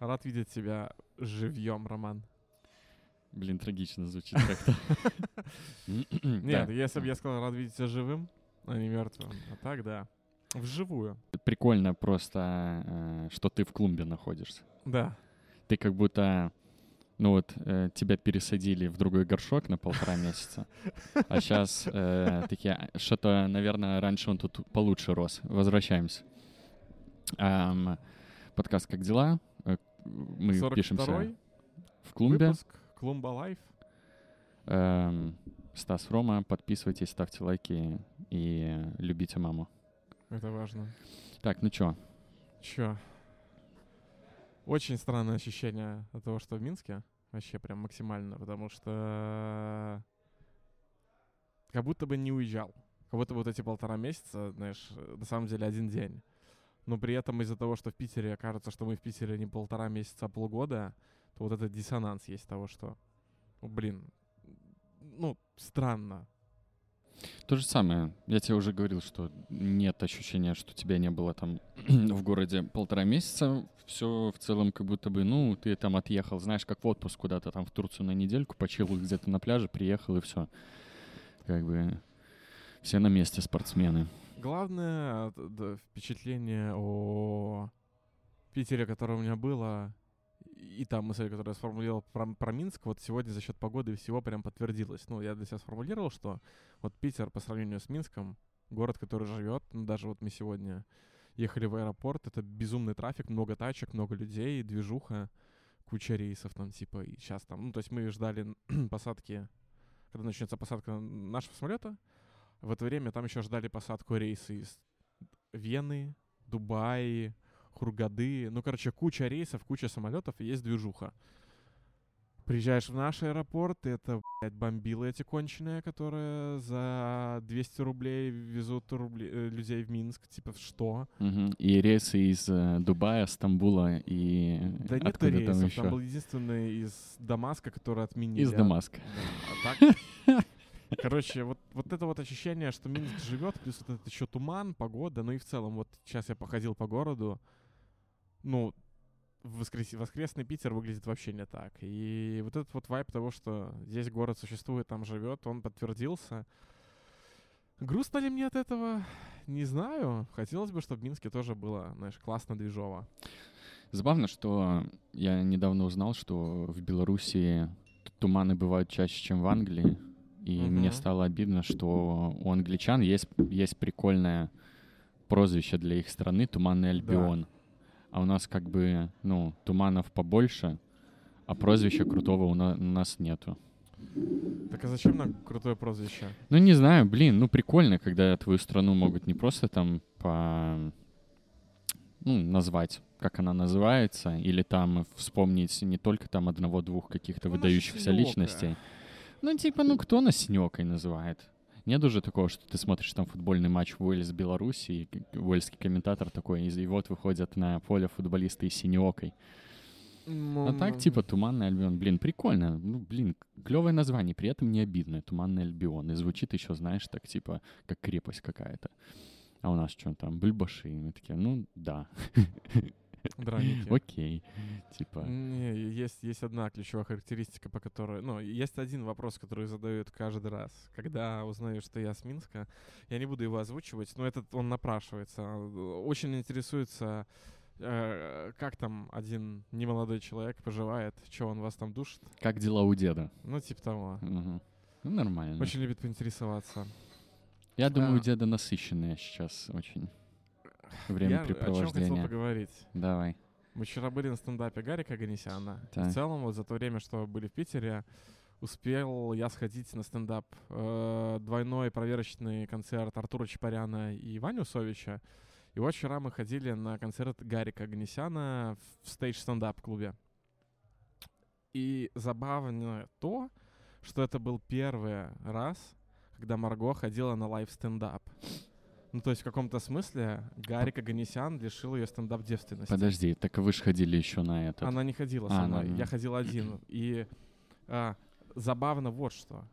Рад видеть тебя живьем, Роман. Блин, трагично звучит как-то. Нет, если бы я сказал, рад видеть тебя живым, а не мертвым. А так, да. Вживую. Прикольно просто, э, что ты в клумбе находишься. Да. Ты как будто, ну вот, э, тебя пересадили в другой горшок на полтора месяца, а сейчас такие, «А, что-то, наверное, раньше он тут получше рос. Возвращаемся. Подкаст «Как дела?» Мы 42-й пишемся в клумбе. выпуск Клумба Live. Эм, Стас Рома, подписывайтесь, ставьте лайки и любите маму. Это важно. Так, ну чё? Чё? Очень странное ощущение от того, что в Минске. Вообще прям максимально, потому что как будто бы не уезжал. Как будто вот эти полтора месяца, знаешь, на самом деле один день. Но при этом из-за того, что в Питере кажется, что мы в Питере не полтора месяца, а полгода, то вот этот диссонанс есть того, что, ну, блин, ну, странно. То же самое. Я тебе уже говорил, что нет ощущения, что тебя не было там в городе полтора месяца. Все в целом как будто бы, ну, ты там отъехал, знаешь, как в отпуск куда-то там в Турцию на недельку, почил где-то на пляже, приехал и все. Как бы все на месте спортсмены. Главное д- д- впечатление о Питере, которое у меня было, и та мысль, которую я сформулировал про, про Минск, вот сегодня за счет погоды всего прям подтвердилась. Ну, я для себя сформулировал, что вот Питер по сравнению с Минском, город, который живет, ну, даже вот мы сегодня ехали в аэропорт, это безумный трафик, много тачек, много людей, движуха, куча рейсов там типа, и сейчас там, ну, то есть мы ждали посадки, когда начнется посадка нашего самолета, в это время там еще ждали посадку рейсы из Вены, Дубаи, Хургады. Ну, короче, куча рейсов, куча самолетов, и есть движуха. Приезжаешь в наш аэропорт, и это, блядь, бомбилы эти конченые, которые за 200 рублей везут рубли- э, людей в Минск. Типа, что? Мгм. И рейсы из э, Дубая, Стамбула и Да нет рейсов, там там, еще? был единственный из Дамаска, который отменили. Из А- Дамаска. Да, а так... Короче, вот, вот это вот ощущение, что Минск живет, плюс вот этот еще туман, погода, ну и в целом, вот сейчас я походил по городу, ну, воскрес... воскресный Питер выглядит вообще не так. И вот этот вот вайп того, что здесь город существует, там живет, он подтвердился. Грустно ли мне от этого? Не знаю. Хотелось бы, чтобы в Минске тоже было, знаешь, классно движово. Забавно, что я недавно узнал, что в Беларуси туманы бывают чаще, чем в Англии. И мне Мгм. стало обидно, что у англичан есть, есть прикольное прозвище для их страны «Туманный Альбион». А у нас как бы, ну, туманов побольше, а прозвища крутого у, на- у нас нету. Так а зачем нам крутое прозвище? Ну, не знаю, блин, ну, прикольно, когда твою страну могут не просто там по... Ну, назвать, как она называется, или там вспомнить не только там одного-двух каких-то Ну, выдающихся личностей. Ну, типа, ну, кто нас синёкой называет? Нет уже такого, что ты смотришь там футбольный матч Уэльс-Беларусь, и к- уэльский комментатор такой, и вот выходят на поле футболисты и синёкой. А так, типа, Туманный Альбион. Блин, прикольно. Ну, блин, клевое название, при этом не обидное. Туманный Альбион. И звучит еще, знаешь, так, типа, как крепость какая-то. А у нас что там? Бульбаши. И Мы такие, ну, да, Драники. окей. Типа, Не, есть, есть одна ключевая характеристика, по которой... Ну, есть один вопрос, который задают каждый раз. Когда узнаю, что я с Минска, я не буду его озвучивать, но этот он напрашивается. Очень интересуется, э, как там один немолодой человек поживает, что он вас там душит. как дела у деда? Ну, типа того. Ну, нормально. Очень любит поинтересоваться. Я думаю, А. у деда насыщенное сейчас очень Я о чем хотел времяпрепровождение. поговорить? Давай. Мы вчера были на стендапе Гарика Ганесяна. Так. В целом, вот за то время, что были в Питере, успел я сходить на стендап. Э, двойной проверочный концерт Артура Чапаряна и Ваню Совича. И вот вчера мы ходили на концерт Гарика Ганесяна в Stage стендап-клубе. И забавно то, что это был первый раз, когда Марго ходила на live-стендап. Ну, то есть в каком-то смысле Гарик Оганисян лишил ее стендап-девственности. Подожди, так вы же ходили еще на этот. Она не ходила А, со она мной, не- я ходил один. И а, забавно вот что,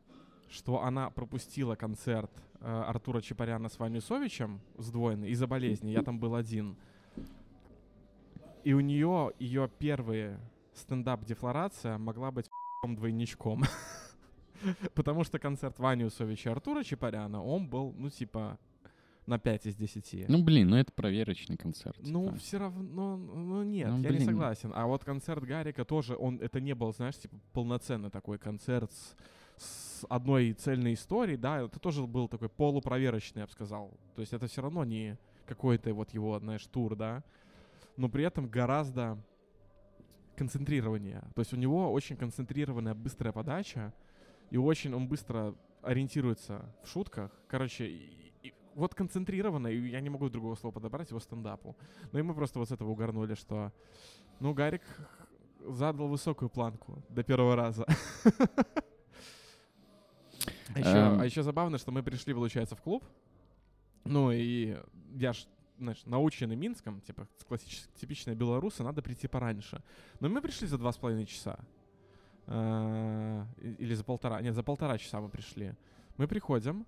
что она пропустила концерт а, Артура Чапаряна с Ваней Усовичем сдвоенный из-за болезни. Я там был один. И у нее ее первые стендап-дефлорация могла быть двойничком. Потому что концерт Вани Усовича и Артура Чапаряна, он был, ну, типа, на 5 из 10. Ну, блин, ну это проверочный концерт. Ну, типа. все равно, ну, нет, Ну, я не блин. согласен. А вот концерт Гарика тоже, он, это не был, знаешь, типа, полноценный такой концерт с, с одной цельной историей, да, это тоже был такой полупроверочный, я бы сказал. То есть это все равно не какой-то вот его, знаешь, тур, да, но при этом гораздо концентрированнее. То есть у него очень концентрированная быстрая подача, и очень он быстро ориентируется в шутках. Короче, вот концентрированно, и я не могу другого слова подобрать его стендапу. Ну и мы просто вот с этого угорнули, что, ну, Гарик задал высокую планку до первого раза. А еще, Эм. а еще забавно, что мы пришли, получается, в клуб. Ну и я ж, знаешь, наученный Минском, типа классические, типичные белорусы, надо прийти пораньше. Но мы пришли за два с половиной часа. Э, Или за полтора. Нет, за полтора часа мы пришли. Мы приходим,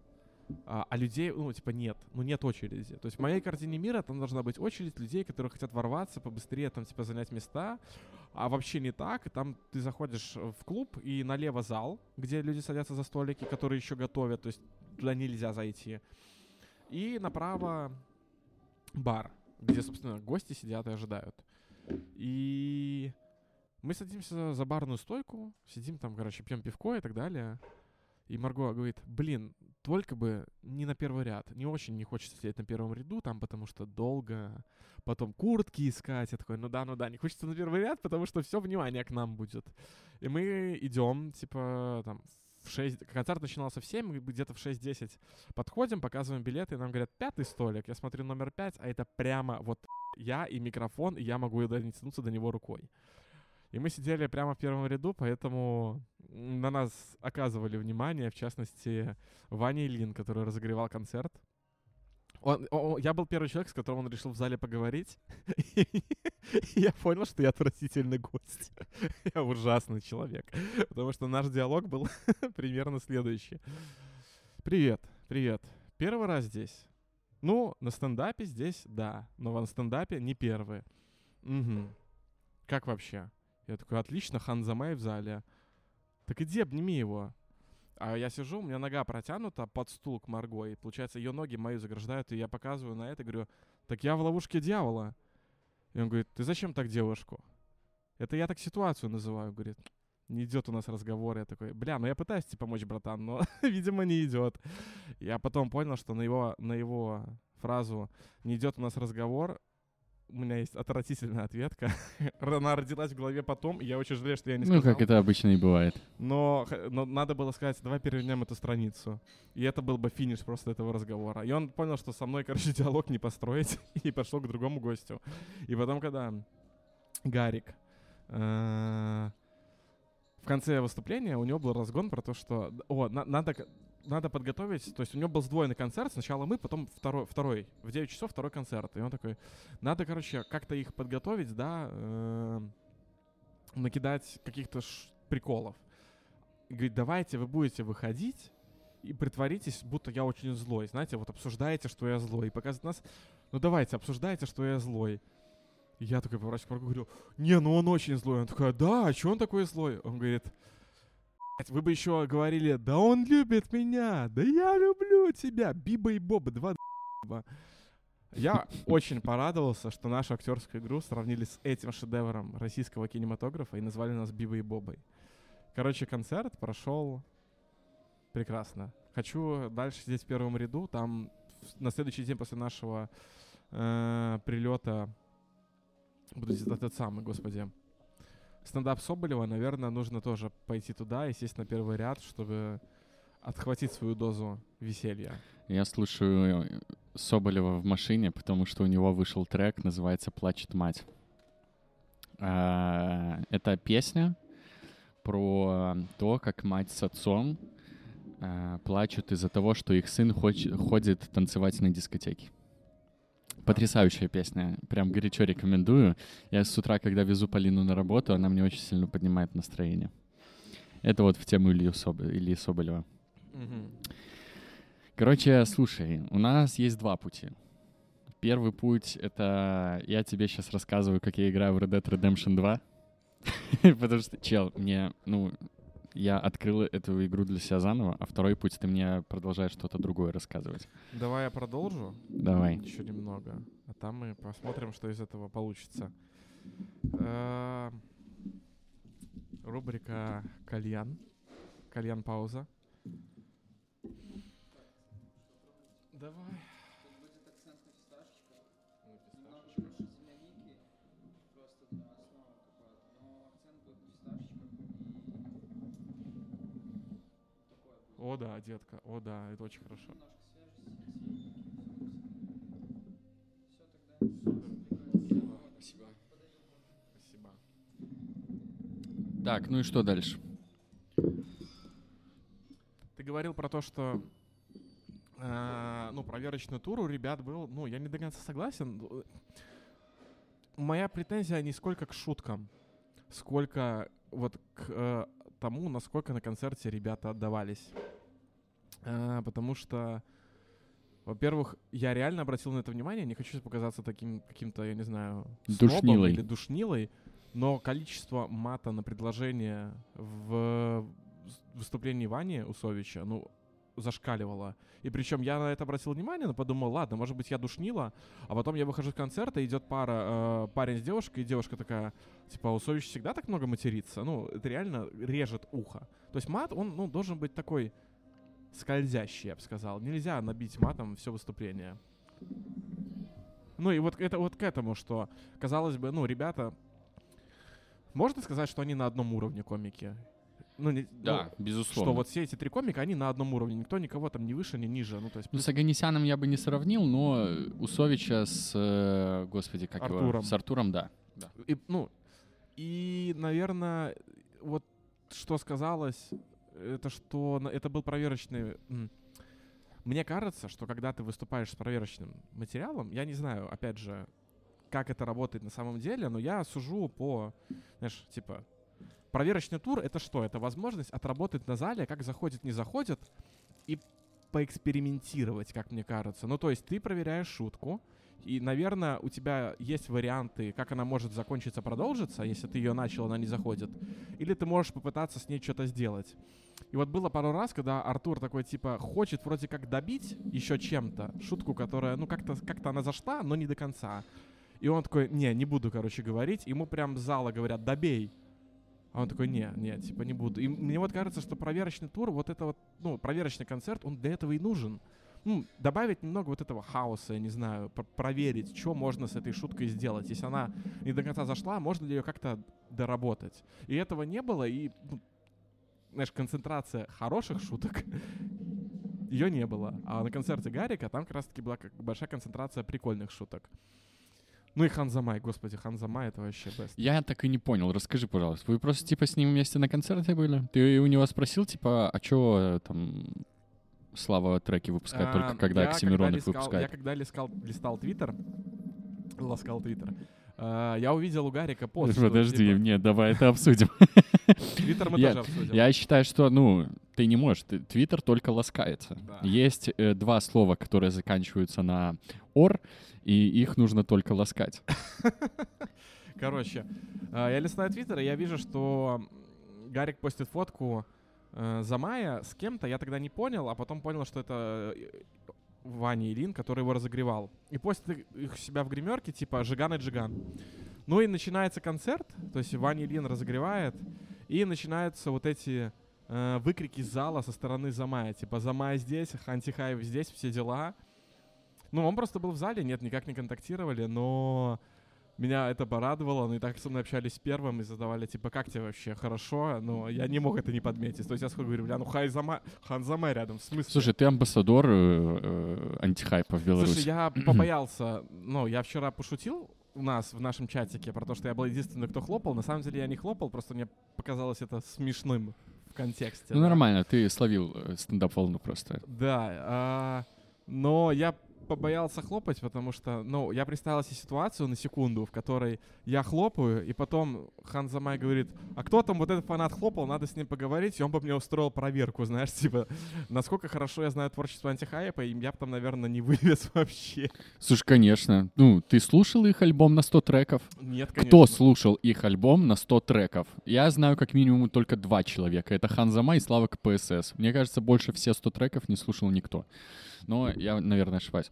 а, а людей, ну, типа, нет. Ну, нет очереди. То есть в моей картине мира там должна быть очередь людей, которые хотят ворваться, побыстрее там, типа, занять места. А вообще не так. Там ты заходишь в клуб, и налево зал, где люди садятся за столики, которые еще готовят. То есть туда нельзя зайти. И направо бар, где, собственно, гости сидят и ожидают. И мы садимся за барную стойку, сидим там, короче, пьем пивко и так далее. И Марго говорит, блин, только бы не на первый ряд. Не очень не хочется сидеть на первом ряду, там, потому что долго. Потом куртки искать. Я такой, ну да, ну да, не хочется на первый ряд, потому что все внимание к нам будет. И мы идем, типа, там, в 6... Концерт начинался в 7, мы где-то в 6-10 подходим, показываем билеты, и нам говорят, пятый столик. Я смотрю номер 5, а это прямо вот я и микрофон, и я могу дотянуться до него рукой. И мы сидели прямо в первом ряду, поэтому на нас оказывали внимание, в частности, Ваня Ильин, который разогревал концерт. Он, о- о- я был первый человек, с которым он решил в зале поговорить. Я понял, что я отвратительный гость. Я ужасный человек. Потому что наш диалог был примерно следующий. Привет, привет. Первый раз здесь? Ну, на стендапе здесь, да. Но на стендапе не первый. Угу. Как вообще? Я такой, отлично, Хан Замай в зале. Так иди обними его. А я сижу, у меня нога протянута под стул к Марго, и получается, ее ноги мои заграждают, и я показываю на это, говорю, так я в ловушке дьявола. И он говорит, ты зачем так девушку? Это я так ситуацию называю, говорит. Не идет у нас разговор. Я такой, бля, ну я пытаюсь тебе помочь, братан, но, видимо, не идет. Я потом понял, что на его, на его фразу «не идет у нас разговор» у меня есть отвратительная ответка. Она родилась в голове потом, и я очень жалею, что я не сказал. Ну, как это обычно и бывает. Но, но надо было сказать, давай перевернем эту страницу. И это был бы финиш просто этого разговора. И он понял, что со мной, короче, диалог не построить, и пошел к другому гостю. И потом, когда Гарик э, в конце выступления, у него был разгон про то, что, о, на- надо, надо подготовить, то есть у него был сдвоенный концерт, сначала мы, потом второй, второй, в 9 часов второй концерт. И он такой, надо, короче, как-то их подготовить, да, э, накидать каких-то приколов. И говорит, давайте вы будете выходить и притворитесь, будто я очень злой. Знаете, вот обсуждаете, что я злой. И показывает нас, ну давайте, обсуждайте, что я злой. И я такой поворачиваюсь к говорю, не, ну он очень злой. Он такой, да, а что он такой злой? Он говорит, «Блядь, вы бы еще говорили, да он любит меня, да я люблю тебя, Биба и Боба, два д***ба». Я очень порадовался, что нашу актерскую игру сравнили с этим шедевром российского кинематографа и назвали нас Бибой и Бобой. Короче, концерт прошел прекрасно. Хочу дальше сидеть в первом ряду. Там на следующий день после нашего э, прилета будет этот самый, господи, стендап Соболева. Наверное, нужно тоже пойти туда и сесть на первый ряд, чтобы отхватить свою дозу веселья. Я слушаю э, Соболева в машине, потому что у него вышел трек, называется «Плачет мать». А, Это песня про то, как мать с отцом а, плачут из-за того, что их сын ходит танцевать на дискотеке. Потрясающая песня. Прям горячо рекомендую. Я с утра, когда везу Полину на работу, она мне очень сильно поднимает настроение. Это вот в тему Ильи, Соб- Ильи Соболева. Короче, слушай, у нас есть два пути. Первый путь — это я тебе сейчас рассказываю, как я играю в Red Dead Redemption 2. Потому что, чел, мне, ну, я открыл эту игру для себя заново, а второй путь ты мне продолжаешь что-то другое рассказывать. Давай я продолжу. Давай. Еще немного. А там мы посмотрим, что из этого получится. Э, Рубрика «Кальян». Кальян-пауза. Давай. О да, детка, о да, это очень хорошо. Спасибо. Так, ну и что дальше? Ты говорил про то, что э, ну, проверочный тур у ребят был, ну, я не до конца согласен. Моя претензия не сколько к шуткам, сколько вот к э, тому, насколько на концерте ребята отдавались. Э, потому что, во-первых, я реально обратил на это внимание, не хочу показаться таким каким-то, я не знаю, Душнилой. или душнилой, но количество мата на предложение в выступлении Вани Усовича, ну, зашкаливало. И причем я на это обратил внимание, но подумал, ладно, может быть, я душнила, а потом я выхожу с концерта, идет пара, э, парень с девушкой, и девушка такая, типа, «А Усович всегда так много матерится? Ну, это реально режет ухо. То есть мат, он, ну, должен быть такой скользящий, я бы сказал. Нельзя набить матом все выступление. Ну и вот это вот к этому, что, казалось бы, ну, ребята, можно сказать, что они на одном уровне комики? Ну, не, Да, ну, безусловно. что вот все эти три комика, они на одном уровне. Никто никого там ни выше, ни ниже. Ну, то есть Ну, с Аганесяном я бы не сравнил, но Усовича с, э, господи, как его? Артуром. С Артуром, да. И, ну, и, наверное, вот что сказалось, это что это был проверочный... Мне кажется, что когда ты выступаешь с проверочным материалом, я не знаю, опять же, как это работает на самом деле, но я сужу по, знаешь, типа, проверочный тур — это что? Это возможность отработать на зале, как заходит, не заходит, и поэкспериментировать, как мне кажется. Ну, то есть ты проверяешь шутку, и, наверное, у тебя есть варианты, как она может закончиться, продолжиться, если ты ее начал, она не заходит. Или ты можешь попытаться с ней что-то сделать. И вот было пару раз, когда Артур такой, типа, хочет вроде как добить еще чем-то шутку, которая, ну, как-то как она зашла, но не до конца. И он такой, не, не буду, короче, говорить. Ему прям зала говорят, добей. А он такой, не, не, типа не буду. И мне вот кажется, что проверочный тур, вот это вот, ну, проверочный концерт, он для этого и нужен. Ну, добавить немного вот этого хаоса, я не знаю, пр- проверить, что можно с этой шуткой сделать. Если она не до конца зашла, можно ли ее как-то доработать. И этого не было, и, ну, знаешь, концентрация хороших шуток, ее не было. А на концерте Гарика там как раз-таки была большая концентрация прикольных шуток. Ну и Ханзамай, господи, Ханзамай это вообще best. Я так и не понял. Расскажи, пожалуйста. Вы просто типа с ним вместе на концерте были? Ты у него спросил, типа, а чё там Слава треки выпускает только А, когда Оксимирон их лискал- Я выпускает? когда лискал, листал Твиттер, ласкал Твиттер, а, я увидел у Гарика пост. что, Подожди, типа, нет, давай это обсудим. Твиттер мы тоже обсудим. Я считаю, что, ну, ты не можешь. Твиттер только ласкается. Да. Есть э, два слова, которые заканчиваются на «ор», и их нужно только ласкать. Короче, а, я листаю Твиттер, и я вижу, что Гарик постит фотку э, Замая с кем-то. Я тогда не понял, а потом понял, что это э, Ваня Илин, который его разогревал. И постит их у себя в гримерке, типа «Жиган и Джиган». Ну и начинается концерт, то есть Ваня Ильин разогревает, и начинаются вот эти э, выкрики зала со стороны Замая. Типа «Замай здесь, Хантихаев здесь, все дела». Ну, он просто был в зале, нет, никак не контактировали, но меня это порадовало, ну и так со мной общались первым и задавали, типа, как тебе вообще, хорошо? Но я не мог это не подметить. То есть я сходу говорю, бля, ну Хайзама, Ханзама рядом, в смысле? Слушай, ты амбассадор э, э, антихайпа в Беларуси. Слушай, я побоялся, ну, я вчера пошутил у нас в нашем чатике про то, что я был единственный, кто хлопал. На самом деле я не хлопал, просто мне показалось это смешным в контексте. Ну, да. нормально, ты словил э, стендап-волну просто. Да, а, но я побоялся хлопать, потому что, ну, я представил себе ситуацию на секунду, в которой я хлопаю, и потом Ханзамай говорит, а кто там вот этот фанат хлопал, надо с ним поговорить, и он бы мне устроил проверку, знаешь, типа, насколько хорошо я знаю творчество антихайпа, и я бы там, наверное, не вывез вообще. Слушай, конечно. Ну, ты слушал их альбом на 100 треков? Нет, конечно. Кто слушал их альбом на 100 треков? Я знаю как минимум только два человека. Это Ханзама и Слава КПСС. Мне кажется, больше все 100 треков не слушал никто. Но я, наверное, ошибаюсь.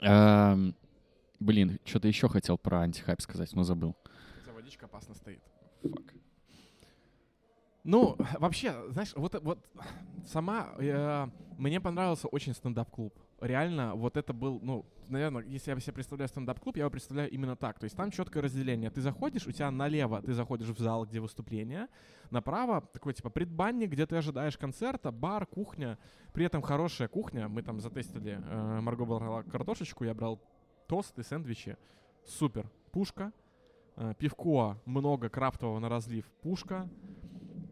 Эм, блин, что-то еще хотел про антихайп сказать, но забыл. Хотя водичка опасно стоит. Ну, вообще, знаешь, вот, вот сама э, мне понравился очень стендап-клуб. Реально, вот это был, ну, наверное, если я себе представляю стендап-клуб, я его представляю именно так. То есть там четкое разделение. Ты заходишь, у тебя налево ты заходишь в зал, где выступление, направо такой типа предбанник, где ты ожидаешь концерта, бар, кухня. При этом хорошая кухня. Мы там затестили. Э, Марго брала картошечку, я брал тосты, сэндвичи. Супер. Пушка. Э, пивко много крафтового на разлив. Пушка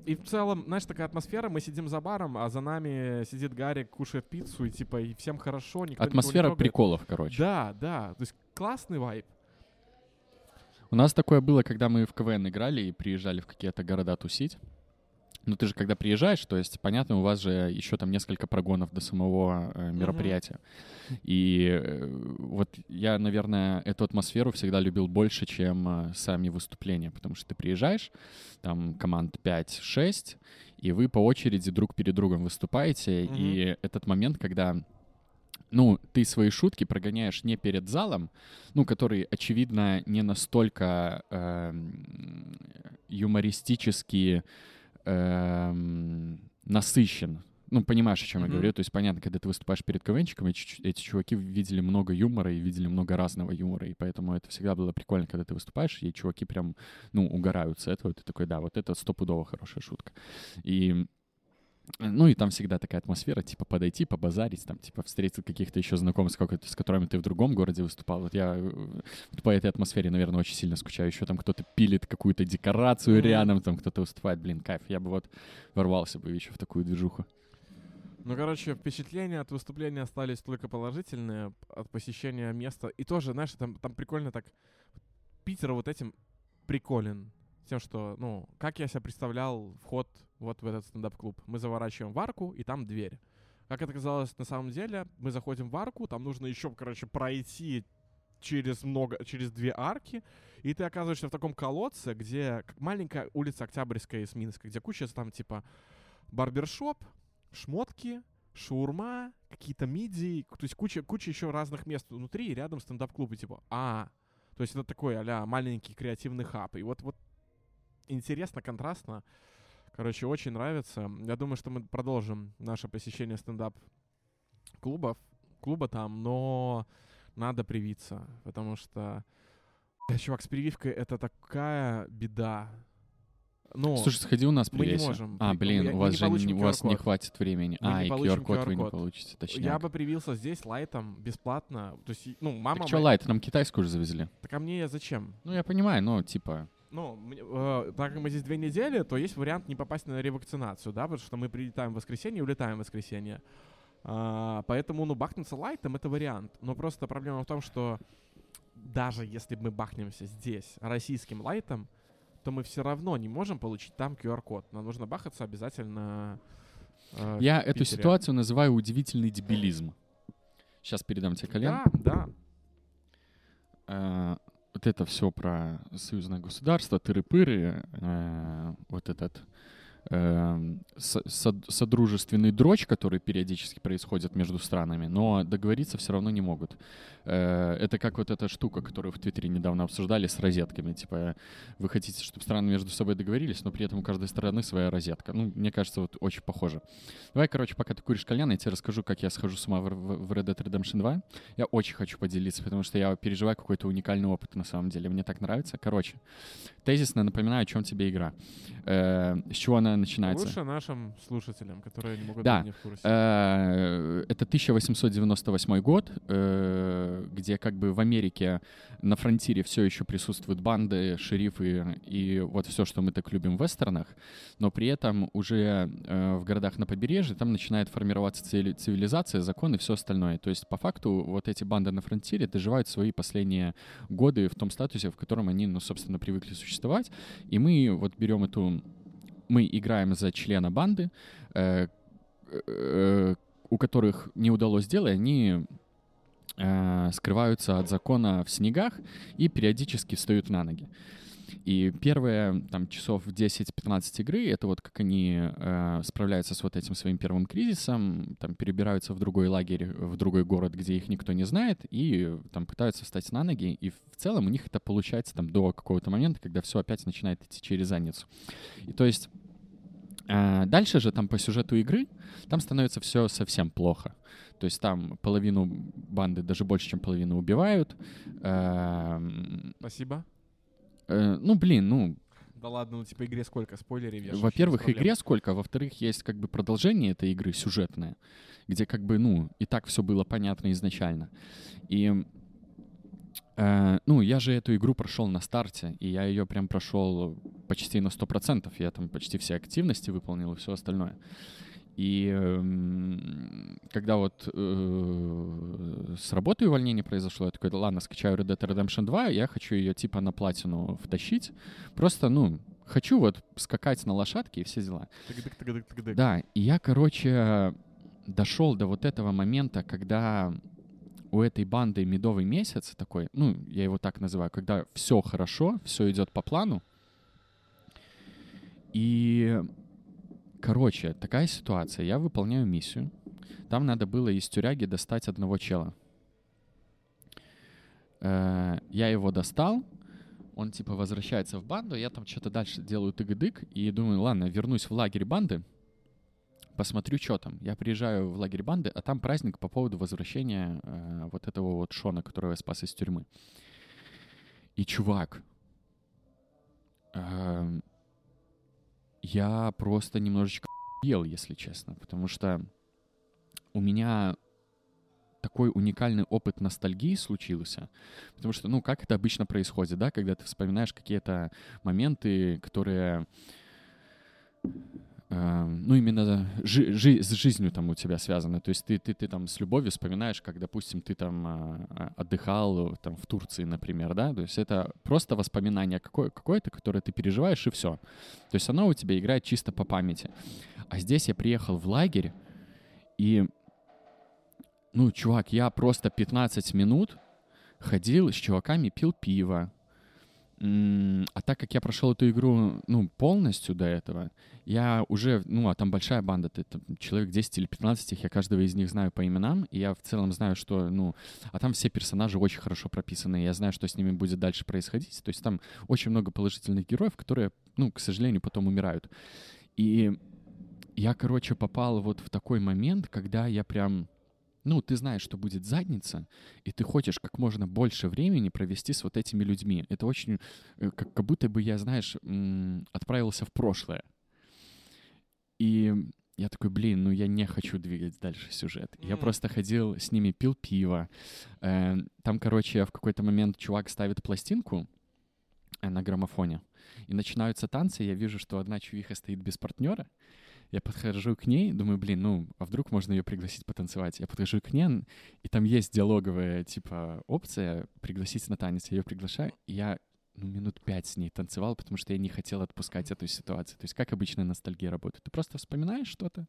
и в целом, знаешь, такая атмосфера, мы сидим за баром, а за нами сидит Гарик, кушает пиццу, и типа, и всем хорошо, никто Атмосфера приколов, короче. Да, да, то есть классный вайб. У нас такое было, когда мы в КВН играли и приезжали в какие-то города тусить. Ну, ты же когда приезжаешь, то есть, понятно, у вас же еще там несколько прогонов до самого э, мероприятия. И э, вот я, наверное, эту атмосферу всегда любил больше, чем э, сами выступления, потому что ты приезжаешь, там команд 5-6, и вы по очереди друг перед другом выступаете, Мгм. и этот момент, когда ну, ты свои шутки прогоняешь не перед залом, ну, который, очевидно, не настолько эм, юмористически эм, насыщен. Ну, понимаешь, о чем я Мгм. говорю? То есть, понятно, когда ты выступаешь перед КВНчиком, эти, эти чуваки видели много юмора и видели много разного юмора, и поэтому это всегда было прикольно, когда ты выступаешь, и чуваки прям, ну, угорают с этого, ты такой, да, вот это стопудово хорошая шутка. И ну и там всегда такая атмосфера, типа подойти, побазарить, там, типа встретить каких-то еще знакомых, с, которыми ты в другом городе выступал. Вот я э, вот по этой атмосфере, наверное, очень сильно скучаю. Еще там кто-то пилит какую-то декорацию рядом, там кто-то выступает, блин, кайф. Я бы вот ворвался бы еще в такую движуху. Ну, короче, впечатления от выступления остались только положительные, от посещения места. И тоже, знаешь, там, там прикольно так... Питер вот этим приколен. Тем, что, ну, как я себе представлял вход вот в этот стендап-клуб. Мы заворачиваем в арку, и там дверь. Как это казалось на самом деле, мы заходим в арку, там нужно еще, короче, пройти через много, через две арки, и ты оказываешься в таком колодце, где маленькая улица Октябрьская из Минска, где куча там типа барбершоп, шмотки, шаурма, какие-то мидии, то есть куча, куча еще разных мест внутри, и рядом стендап-клуб, и типа, а, то есть это такой а маленький креативный хаб. И вот, вот интересно, контрастно. Короче, очень нравится. Я думаю, что мы продолжим наше посещение стендап-клубов, клуба там, но надо привиться, потому что, чувак, с прививкой это такая беда. Ну, Слушай, сходи у нас мы не привейся. можем А, блин, мы у вас же не, у вас не хватит времени. Мы а, и QR-код вы не получите, точнее. я бы привился здесь лайтом, бесплатно. То есть, ну, мама... Так что, лайт, нам китайскую уже завезли. Так а мне зачем? Ну, я понимаю, но типа... Ну, э, так как мы здесь две недели, то есть вариант не попасть на ревакцинацию, да, потому что мы прилетаем в воскресенье и улетаем в воскресенье. А, поэтому, ну, бахнуться лайтом — это вариант. Но просто проблема в том, что даже если мы бахнемся здесь российским лайтом, то мы все равно не можем получить там QR-код. Нам нужно бахаться обязательно э, Я эту ситуацию называю удивительный дебилизм. Сейчас передам тебе колен. Да, да. Вот это все про союзное государство, тыры-пыры, э, вот этот содружественный дрочь, который периодически происходит между странами, но договориться все равно не могут. Э, это как вот эта штука, которую в Твиттере недавно обсуждали с розетками. Типа, вы хотите, чтобы страны между собой договорились, но при этом у каждой страны своя розетка. Ну, мне кажется, вот очень похоже. Давай, короче, пока ты куришь кальян, я тебе расскажу, как я схожу с ума в Red Dead Redemption 2. Я очень хочу поделиться, потому что я переживаю какой-то уникальный опыт на самом деле. Мне так нравится. Короче, тезисно напоминаю, о чем тебе игра. Э, с чего она начинается? Лучше нашим слушателям, которые не могут Да. быть не в курсе. Э, Это 1898 год, э, где как бы в Америке на фронтире все еще присутствуют банды, шерифы и вот все, что мы так любим в вестернах, но при этом уже э, в городах на побережье там начинает формироваться цивили- цивилизация, закон и все остальное. То есть по факту вот эти банды на фронтире доживают свои последние годы в том статусе, в котором они, ну, собственно, привыкли существовать. И мы вот берем эту... Мы играем за члена банды, э, э, у которых не удалось дело, они э, скрываются от закона в снегах и периодически встают на ноги. И первые там часов 10-15 игры — это вот как они э, справляются с вот этим своим первым кризисом, там перебираются в другой лагерь, в другой город, где их никто не знает, и там пытаются встать на ноги. И в целом у них это получается там до какого-то момента, когда все опять начинает идти через задницу. И то есть а, Дальше же там по сюжету игры там становится все совсем плохо. То есть там половину банды, даже больше, чем половину убивают. Эм, Спасибо. Э, Ну, блин, ну, Да ладно, ну типа игре сколько? Спойлеры вешаешь? во-первых, игре сколько, во-вторых, есть как бы продолжение этой игры сюжетное, где как бы, ну, и так все было понятно изначально. И э, ну, я же эту игру прошел на старте, и я ее прям прошел почти на 100%. Я там почти все активности выполнил и все остальное. И эм, когда вот э, с работы увольнение произошло, я такой, ладно, скачаю Red Dead Redemption 2, я хочу ее типа на платину втащить. Просто, ну, хочу вот скакать на лошадке и все дела. Да, и я, короче, дошел до вот этого момента, когда у этой банды медовый месяц такой, ну, я его так называю, когда все хорошо, все идет по плану. И, короче, такая ситуация. Я выполняю миссию. Там надо было из тюряги достать одного чела. Э, Я его достал, он типа возвращается в банду, я там что-то дальше делаю тыгыдык и думаю, ладно, вернусь в лагерь банды, посмотрю, что там. Я приезжаю в лагерь банды, а там праздник по поводу возвращения э, вот этого вот Шона, которого я спас из тюрьмы. И чувак, эм, я просто немножечко ел, если честно, потому что у меня такой уникальный опыт ностальгии случился, потому что, ну, как это обычно происходит, да, когда ты вспоминаешь какие-то моменты, которые ну, именно жи- жи- с жизнью там у тебя связаны. То есть ты, ты, ты там с любовью вспоминаешь, как, допустим, ты там а, а, отдыхал там в Турции, например, да? То есть это просто воспоминание какое- какое-то, которое ты переживаешь, и все. То есть оно у тебя играет чисто по памяти. А здесь я приехал в лагерь, и, ну, чувак, я просто 15 минут ходил с чуваками, пил пиво, А так как я прошел эту игру, ну, полностью до этого, я уже, ну, а там большая банда, ты, там, человек 10 или 15, их, я каждого из них знаю по именам, и я в целом знаю, что, ну, а там все персонажи очень хорошо прописаны, я знаю, что с ними будет дальше происходить, то есть там очень много положительных героев, которые, ну, к сожалению, потом умирают. И я, короче, попал вот в такой момент, когда я прям, ну, ты знаешь, что будет задница, и ты хочешь как можно больше времени провести с вот этими людьми. Это очень, э, как, как будто бы я, знаешь, отправился в прошлое. И я такой, блин, ну я не хочу двигать дальше сюжет. Я просто ходил с ними, пил пиво. Э, Там, короче, в какой-то момент чувак ставит пластинку э, на граммофоне, и начинаются танцы, я вижу, что одна чувиха стоит без партнера, я подхожу к ней, думаю, блин, ну, а вдруг можно ее пригласить потанцевать? Я подхожу к ней, и там есть диалоговая, типа, опция пригласить на танец. Я ее приглашаю, и я ну, минут пять с ней танцевал, потому что я не хотел отпускать эту ситуацию. То есть как обычная ностальгия работает? Ты просто вспоминаешь что-то,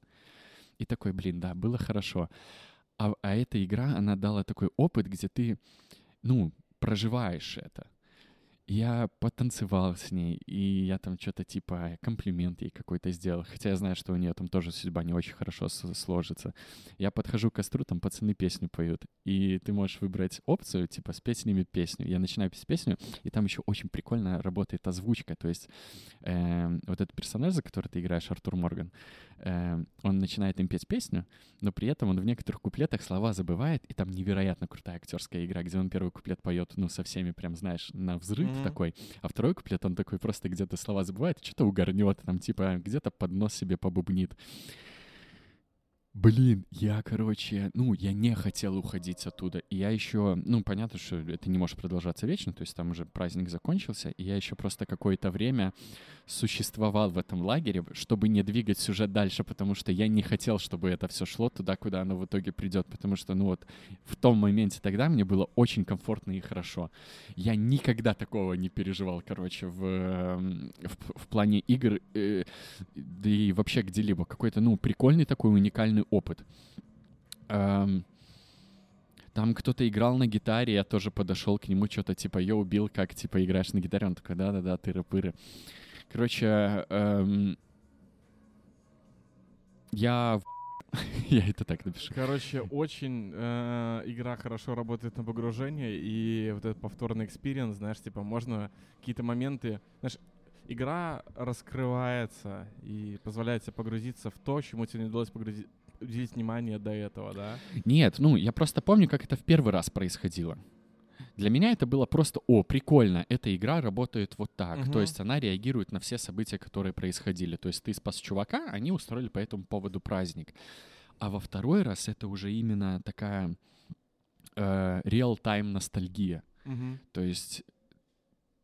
и такой, блин, да, было хорошо. А, а эта игра, она дала такой опыт, где ты, ну, проживаешь это. Я потанцевал с ней, и я там что-то типа комплимент ей какой-то сделал, хотя я знаю, что у нее там тоже судьба не очень хорошо сложится. Я подхожу к костру, там пацаны песню поют, и ты можешь выбрать опцию, типа спеть с ними песню. Я начинаю петь песню, и там еще очень прикольно работает озвучка, то есть эм, вот этот персонаж, за который ты играешь, Артур Морган, эм, он начинает им петь песню, но при этом он в некоторых куплетах слова забывает, и там невероятно крутая актерская игра, где он первый куплет поет, ну, со всеми прям, знаешь, на взрыв, Мгм. такой. А второй куплет, он такой просто где-то слова забывает, что-то угорнет, там типа где-то под нос себе побубнит. Блин, я, короче, ну, я не хотел уходить оттуда. И я еще, ну, понятно, что это не может продолжаться вечно, то есть там уже праздник закончился, и я еще просто какое-то время существовал в этом лагере, чтобы не двигать сюжет дальше, потому что я не хотел, чтобы это все шло туда, куда оно в итоге придет, потому что, ну, вот в том моменте тогда мне было очень комфортно и хорошо. Я никогда такого не переживал, короче, в, эм, в, в плане игр, э, да и вообще где-либо. Какой-то, ну, прикольный такой уникальный опыт. Эм, там кто-то играл на гитаре, я тоже подошел к нему, что-то типа, я убил, как типа играешь на гитаре? Он такой, да-да-да, тыры-пыры. Короче, эм, я я это так напишу. Короче, очень э, игра хорошо работает на погружение, и вот этот повторный experience, знаешь, типа, можно какие-то моменты... Знаешь, игра раскрывается и позволяет тебе погрузиться в то, чему тебе не удалось погрузить уделить внимание до этого, да? Нет, ну, я просто помню, как это в первый раз происходило. Для меня это было просто, о, прикольно, эта игра работает вот так. Угу. То есть она реагирует на все события, которые происходили. То есть ты спас чувака, они устроили по этому поводу праздник. А во второй раз это уже именно такая э, real-time ностальгия. Угу. То есть,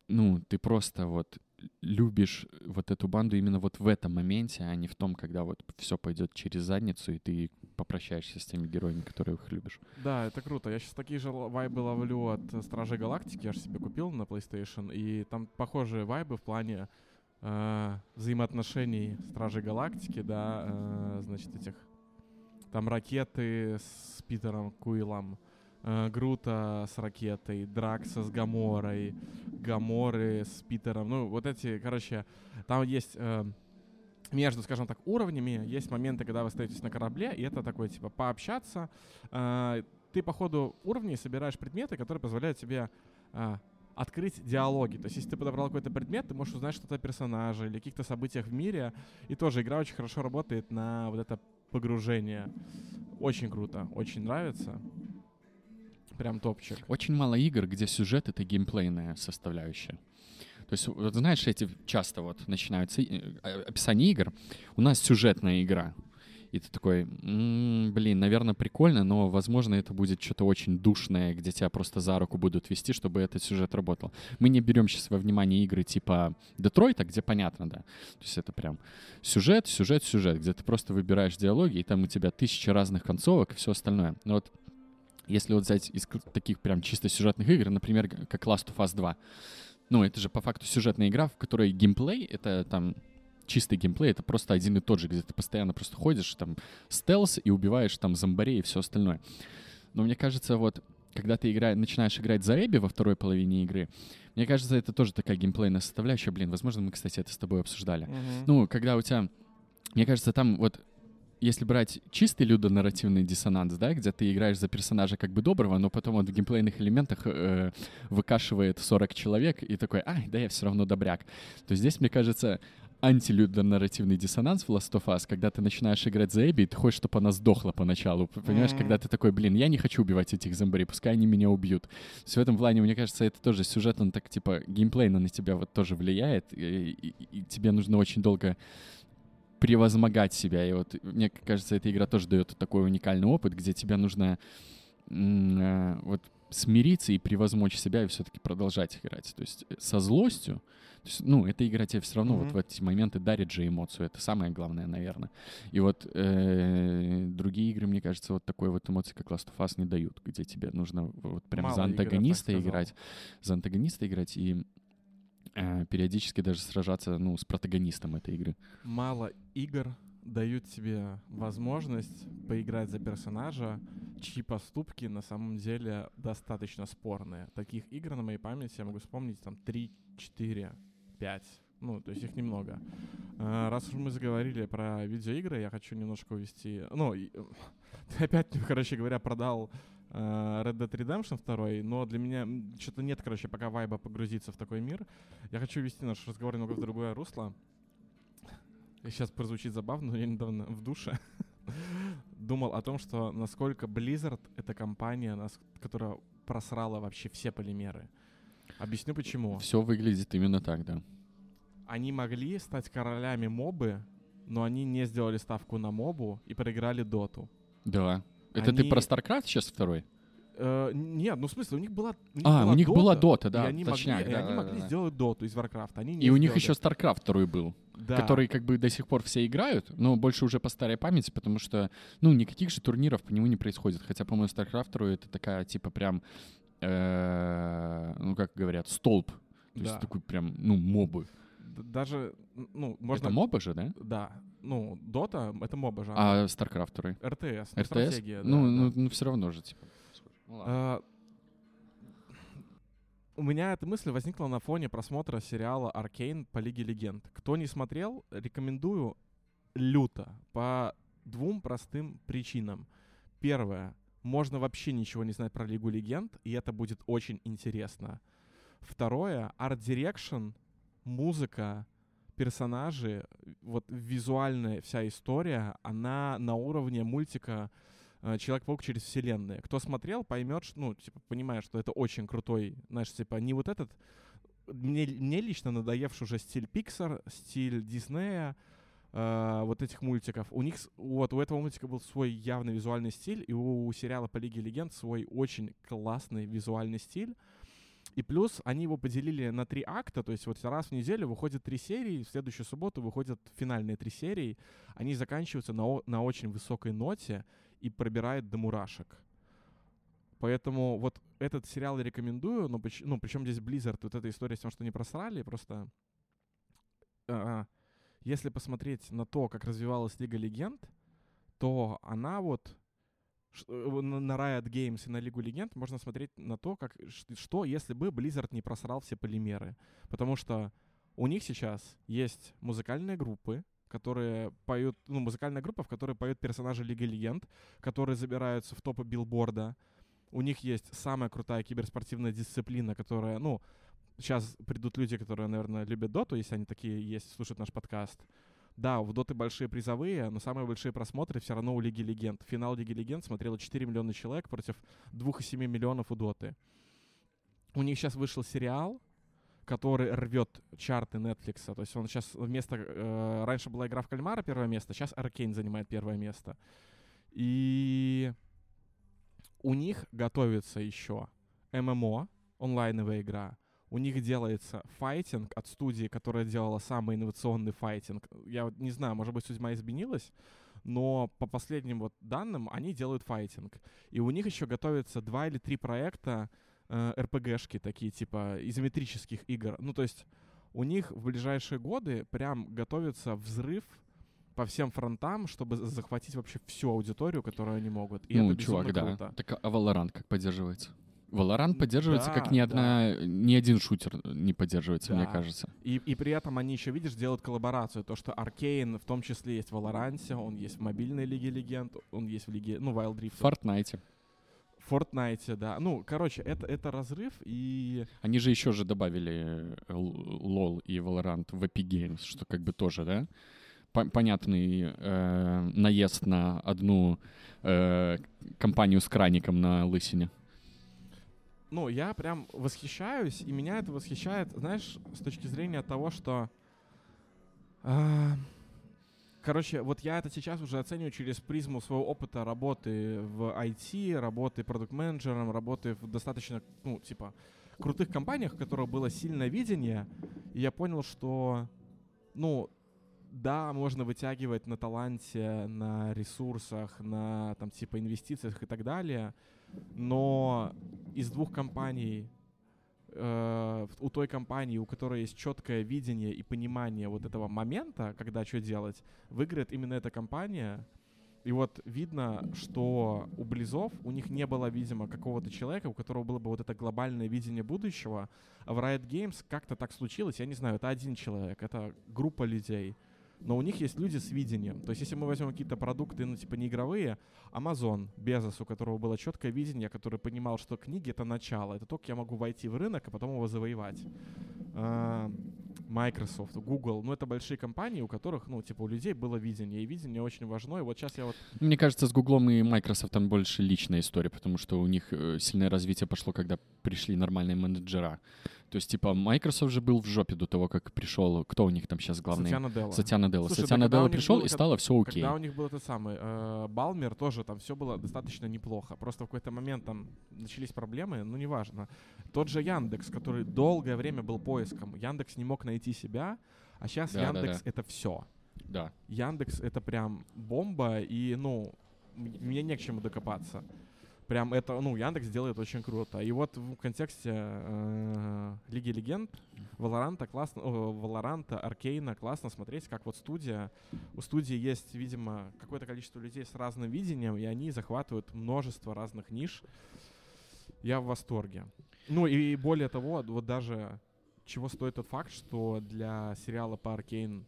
ну, ты просто вот любишь вот эту банду именно вот в этом моменте, а не в том, когда вот все пойдет через задницу, и ты попрощаешься с теми героями, которые их любишь. Да, это круто. Я сейчас такие же вайбы ловлю от Стражей Галактики, я же себе купил на PlayStation, и там похожие вайбы в плане э, взаимоотношений Стражей Галактики, да, э, значит, этих там ракеты с Питером Куилом, э, Грута с ракетой, Дракса с Гаморой, Гаморы с Питером. Ну, вот эти, короче, там есть э, между, скажем так, уровнями есть моменты, когда вы остаетесь на корабле, и это такое, типа, пообщаться. Э, ты по ходу уровней собираешь предметы, которые позволяют тебе э, открыть диалоги. То есть, если ты подобрал какой-то предмет, ты можешь узнать что-то о персонаже или каких-то событиях в мире. И тоже игра очень хорошо работает на вот это погружение. Очень круто, очень нравится. Прям топчик. Очень мало игр, где сюжет — это геймплейная составляющая. То есть, вот знаешь, эти часто вот начинаются э, а, описание игр. У нас сюжетная игра. И ты такой, м-м, блин, наверное, прикольно, но, возможно, это будет что-то очень душное, где тебя просто за руку будут вести, чтобы этот сюжет работал. Мы не берем сейчас во внимание игры типа Детройта, где понятно, да. То есть это прям сюжет, сюжет, сюжет, где ты просто выбираешь диалоги, и там у тебя тысяча разных концовок и все остальное. Но вот если вот взять из таких прям чисто сюжетных игр, например, как Last of Us 2, ну, это же по факту сюжетная игра, в которой геймплей — это там чистый геймплей, это просто один и тот же, где ты постоянно просто ходишь, там, стелс и убиваешь там зомбарей и все остальное. Но мне кажется, вот, когда ты игра... начинаешь играть за Эбби во второй половине игры, мне кажется, это тоже такая геймплейная составляющая. Блин, возможно, мы, кстати, это с тобой обсуждали. Mm-hmm. Ну, когда у тебя... Мне кажется, там вот если брать чистый людонарративный диссонанс, да, где ты играешь за персонажа как бы доброго, но потом он в геймплейных элементах э, выкашивает 40 человек и такой, ай, да я все равно добряк, то здесь, мне кажется, антилюдонарративный диссонанс в Last of Us, когда ты начинаешь играть за Эбби, и ты хочешь, чтобы она сдохла поначалу. Понимаешь, mm-hmm. когда ты такой, блин, я не хочу убивать этих зомбарей, пускай они меня убьют. Все в этом плане, мне кажется, это тоже сюжет, он так, типа, геймплейно на тебя вот тоже влияет, и, и, и тебе нужно очень долго превозмогать себя. И вот мне кажется, эта игра тоже дает такой уникальный опыт, где тебе нужно э, вот смириться и превозмочь себя и все-таки продолжать играть. То есть э, со злостью, то есть, ну, эта игра тебе все равно mm-hmm. вот в эти моменты дарит же эмоцию. Это самое главное, наверное. И вот э, другие игры, мне кажется, вот такой вот эмоции, как Last of Us, не дают, где тебе нужно вот прям Мало за антагониста игр, играть, за антагониста играть и периодически даже сражаться, ну, с протагонистом этой игры. Мало игр дают тебе возможность поиграть за персонажа, чьи поступки на самом деле достаточно спорные. Таких игр на моей памяти я могу вспомнить там 3, 4, 5. Ну, то есть их немного. А, раз уж мы заговорили про видеоигры, я хочу немножко увести... Ну, опять, короче говоря, продал Э, Red Dead Redemption 2, но для меня что-то нет, короче, пока вайба погрузиться в такой мир. Я хочу вести наш разговор немного в другое русло. Сейчас прозвучит забавно, но я недавно в душе думал о том, что насколько Blizzard — это компания, которая просрала вообще все полимеры. Объясню почему. Все выглядит именно так, да. Они могли стать королями мобы, но они не сделали ставку на мобу и проиграли доту. Да. Это ты Они- про StarCraft сейчас второй? Э, нет, ну в смысле, у них была у них А, была у них была Dota, Dota, да, и они точняк, могли, и да, они да, могли да. сделать доту из Warcraft. Они не И у них сделали. еще StarCraft второй был, Да. который как бы до сих пор все играют, но больше уже по старой памяти, потому что, ну, никаких же турниров по нему не происходит. Хотя, по-моему, StarCraft второй это такая, типа, прям, э, ну, как говорят, столб. То Да. есть такой прям, ну, мобы. Даже, ну, можно... Это моба же, да? Да. Ну, Дота — это моба жанр. А StarCraft второй? РТС, ну, РТС? стратегия, да, ну, да. ну, ну, все равно же, типа. Ну. А, У меня эта мысль возникла на фоне просмотра сериала «Arcane» по Лиге Легенд. Кто не смотрел, рекомендую люто по двум простым причинам. Первое. Можно вообще ничего не знать про Лигу Легенд, и это будет очень интересно. Второе. Art direction, музыка, персонажи, вот визуальная вся история, она на уровне мультика э, Человек-паук через вселенные. Кто смотрел, поймет, что, ну, типа, понимает, что это очень крутой, знаешь, типа, не вот этот, мне, мне лично надоевший уже стиль Pixar, стиль Диснея, э, вот этих мультиков. У них, вот, у этого мультика был свой явный визуальный стиль, и у, сериала по Лиге Легенд свой очень классный визуальный стиль. И плюс они его поделили на три акта, то есть вот раз в неделю выходит три серии, в следующую субботу выходят финальные три серии. Они заканчиваются на, на очень высокой ноте и пробирает до мурашек. Поэтому вот этот сериал я рекомендую, но поч- ну, причем здесь Blizzard, вот эта история с тем, что не просрали, просто а, если посмотреть на то, как развивалась Лига Легенд, то она вот на на Riot Games и на Лигу Легенд можно смотреть на то, как, что если бы Blizzard не просрал все полимеры. Потому что у них сейчас есть музыкальные группы, которые поют, ну, музыкальная группа, в которой поют персонажи Лиги Легенд, которые забираются в топы билборда. У них есть самая крутая киберспортивная дисциплина, которая, ну, сейчас придут люди, которые, наверное, любят доту, если они такие есть, слушают наш подкаст. Да, в доты большие призовые, но самые большие просмотры все равно у Лиги Легенд. Финал Лиги Легенд смотрело 4 миллиона человек против 2,7 миллионов у доты. У них сейчас вышел сериал, который рвет чарты Netflix. То есть он сейчас вместо... э, раньше была игра в кальмара первое место, сейчас Аркейн занимает первое место. И у них готовится еще ММО, онлайновая игра. У них делается файтинг от студии, которая делала самый инновационный файтинг. Я не знаю, может быть, судьба изменилась, но по последним вот данным они делают файтинг. И у них еще готовится два или три проекта э, РПГшки, такие типа изометрических игр. Ну, то есть у них в ближайшие годы прям готовится взрыв по всем фронтам, чтобы за- захватить вообще всю аудиторию, которую они могут. И ну, это чувак, да. круто. Так а Valorant как поддерживается? Valorant поддерживается, как да, ни да. одна, ни один шутер не поддерживается, мне Да. кажется. И, и при этом они еще, видишь, делают коллаборацию. То, что Аркейн в том числе есть в Valorant, он есть в мобильной Лиге Легенд, он есть в Лиге, ну, Wild Rift. В Fortnite. В Fortnite, да. Ну, короче, это, это разрыв, и Они же еще же добавили э, LoL и Valorant в Epic Games, что как бы тоже, да? По- Понятный э, наезд на одну э, компанию с краником на лысине. Ну, я прям восхищаюсь, и меня это восхищает, знаешь, с точки зрения того, что... а, короче, вот я это сейчас уже оцениваю через призму своего опыта работы в IT, работы продукт-менеджером, работы в достаточно, ну, типа, крутых компаниях, у которых было сильное видение, и я понял, что, ну, да, можно вытягивать на таланте, на ресурсах, на, там, типа, инвестициях и так далее, но из двух компаний, э, у той компании, у которой есть четкое видение и понимание вот этого момента, когда что делать, выиграет именно эта компания. И вот видно, что у Близов у них не было, видимо, какого-то человека, у которого было бы вот это глобальное видение будущего, а в Riot Games как-то так случилось, я не знаю, это один человек, это группа людей. Но у них есть люди с видением. То есть, если мы возьмем какие-то продукты, ну, типа, не игровые, Amazon, Безос, у которого было четкое видение, который понимал, что книги — это начало, это то, как я могу войти в рынок, а потом его завоевать. А, Microsoft, Google, ну, это большие компании, у которых, ну, типа, у людей было видение, и видение очень важно, и вот сейчас я вот... Мне кажется, с Гуглом и Microsoft там больше личная история, потому что у них э, сильное развитие пошло, когда пришли нормальные менеджера. То есть, типа, Microsoft же был в жопе до того, как пришел... Кто у них там сейчас главный? Сатьяна Делла. Сатьяна Делла. Слушай, да Сатьяна Делла пришел, был- и стало все окей. Когда у них был этот самый э, Балмер, тоже там все было достаточно неплохо. Просто в какой-то момент там начались проблемы, ну неважно. Тот же Яндекс, который долгое время был поиском, Яндекс не мог найти себя, а сейчас Да, да, Яндекс да. это все. Да. Яндекс это прям бомба, и ну мне не к чему докопаться. Прям это, ну, Яндекс делает очень круто. И вот в контексте э, Лиги Легенд, Валоранта классно, о, Валоранта, Аркейна классно смотреть, как вот студия, у студии есть, видимо, какое-то количество людей с разным видением, и они захватывают множество разных ниш. Я в восторге. Ну и более того, вот даже чего стоит тот факт, что для сериала по Аркейн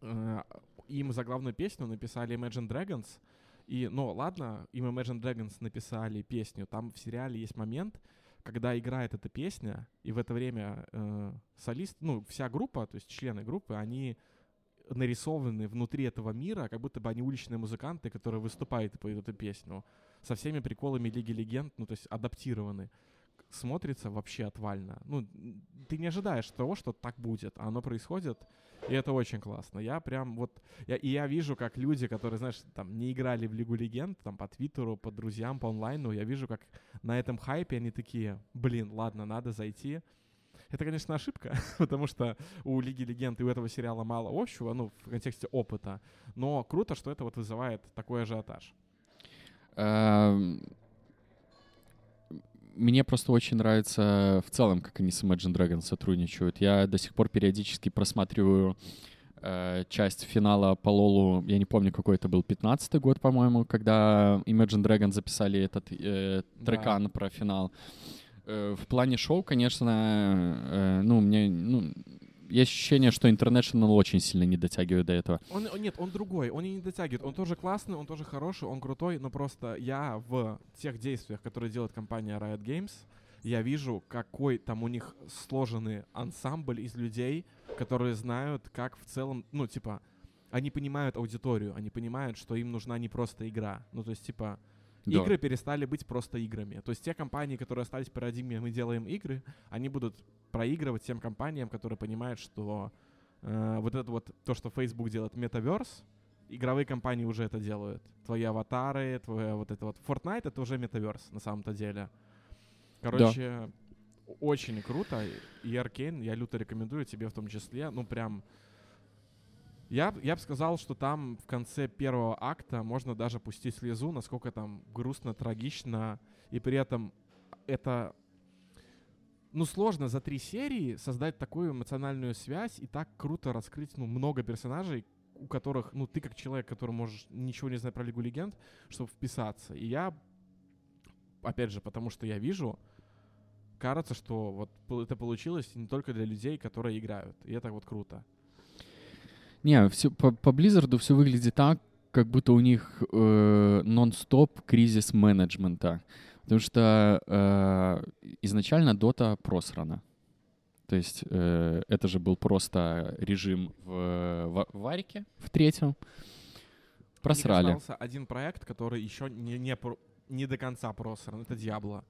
э, им за главную песню написали Imagine Dragons. И, ну, ладно, им Imagine Dragons написали песню. Там в сериале есть момент, когда играет эта песня, и в это время э, солист, ну, вся группа, то есть члены группы, они нарисованы внутри этого мира, как будто бы они уличные музыканты, которые выступают и поют эту песню. Со всеми приколами Лиги Легенд, ну, то есть адаптированы. Смотрится вообще отвально. Ну, ты не ожидаешь того, что так будет, а оно происходит, и это очень классно. Я прям вот... Я, и я вижу, как люди, которые, знаешь, там не играли в Лигу Легенд, там по Твиттеру, по друзьям, по онлайну, я вижу, как на этом хайпе они такие, блин, ладно, надо зайти. Это, конечно, ошибка, потому что у Лиги Легенд и у этого сериала мало общего, ну, в контексте опыта. Но круто, что это вот вызывает такой ажиотаж. Мне просто очень нравится в целом, как они с Imagine Dragons сотрудничают. Я до сих пор периодически просматриваю э, часть финала по Лолу, я не помню, какой это был, 15-й год, по-моему, когда Imagine Dragons записали этот э, Да. трекан про финал. Э, в плане шоу, конечно, э, ну, мне, ну, есть ощущение, что International очень сильно не дотягивает до этого. Он, нет, он другой, он и не дотягивает. Он тоже классный, он тоже хороший, он крутой, но просто я в тех действиях, которые делает компания Riot Games, я вижу, какой там у них сложенный ансамбль из людей, которые знают, как в целом, ну, типа, они понимают аудиторию, они понимают, что им нужна не просто игра. Ну, то есть, типа, Да. игры перестали быть просто играми. То есть те компании, которые остались в парадигме «мы делаем игры», они будут проигрывать тем компаниям, которые понимают, что э, вот это вот, то, что Facebook делает, метаверс, игровые компании уже это делают. Твои аватары, твоя вот это вот. Fortnite — это уже метаверс на самом-то деле. Короче, очень круто. И Arkane я люто рекомендую тебе в том числе. Ну, прям... Я, я бы сказал, что там в конце первого акта можно даже пустить слезу, насколько там грустно, трагично, и при этом это... Ну, сложно за три серии создать такую эмоциональную связь и так круто раскрыть, ну, много персонажей, у которых, ну, ты как человек, который можешь ничего не знать про Лигу Легенд, чтобы вписаться. И я, опять же, потому что я вижу, кажется, что вот это получилось не только для людей, которые играют. И это вот круто. Не, все, по, по Blizzard все выглядит так, как будто у них э, нон-стоп кризис менеджмента. Потому что э, изначально Дота просрана. То есть э, это же был просто режим в, в Варике, в третьем. Просрали. Мне остался один проект, который еще не, не, не до конца просран. Это Диабло.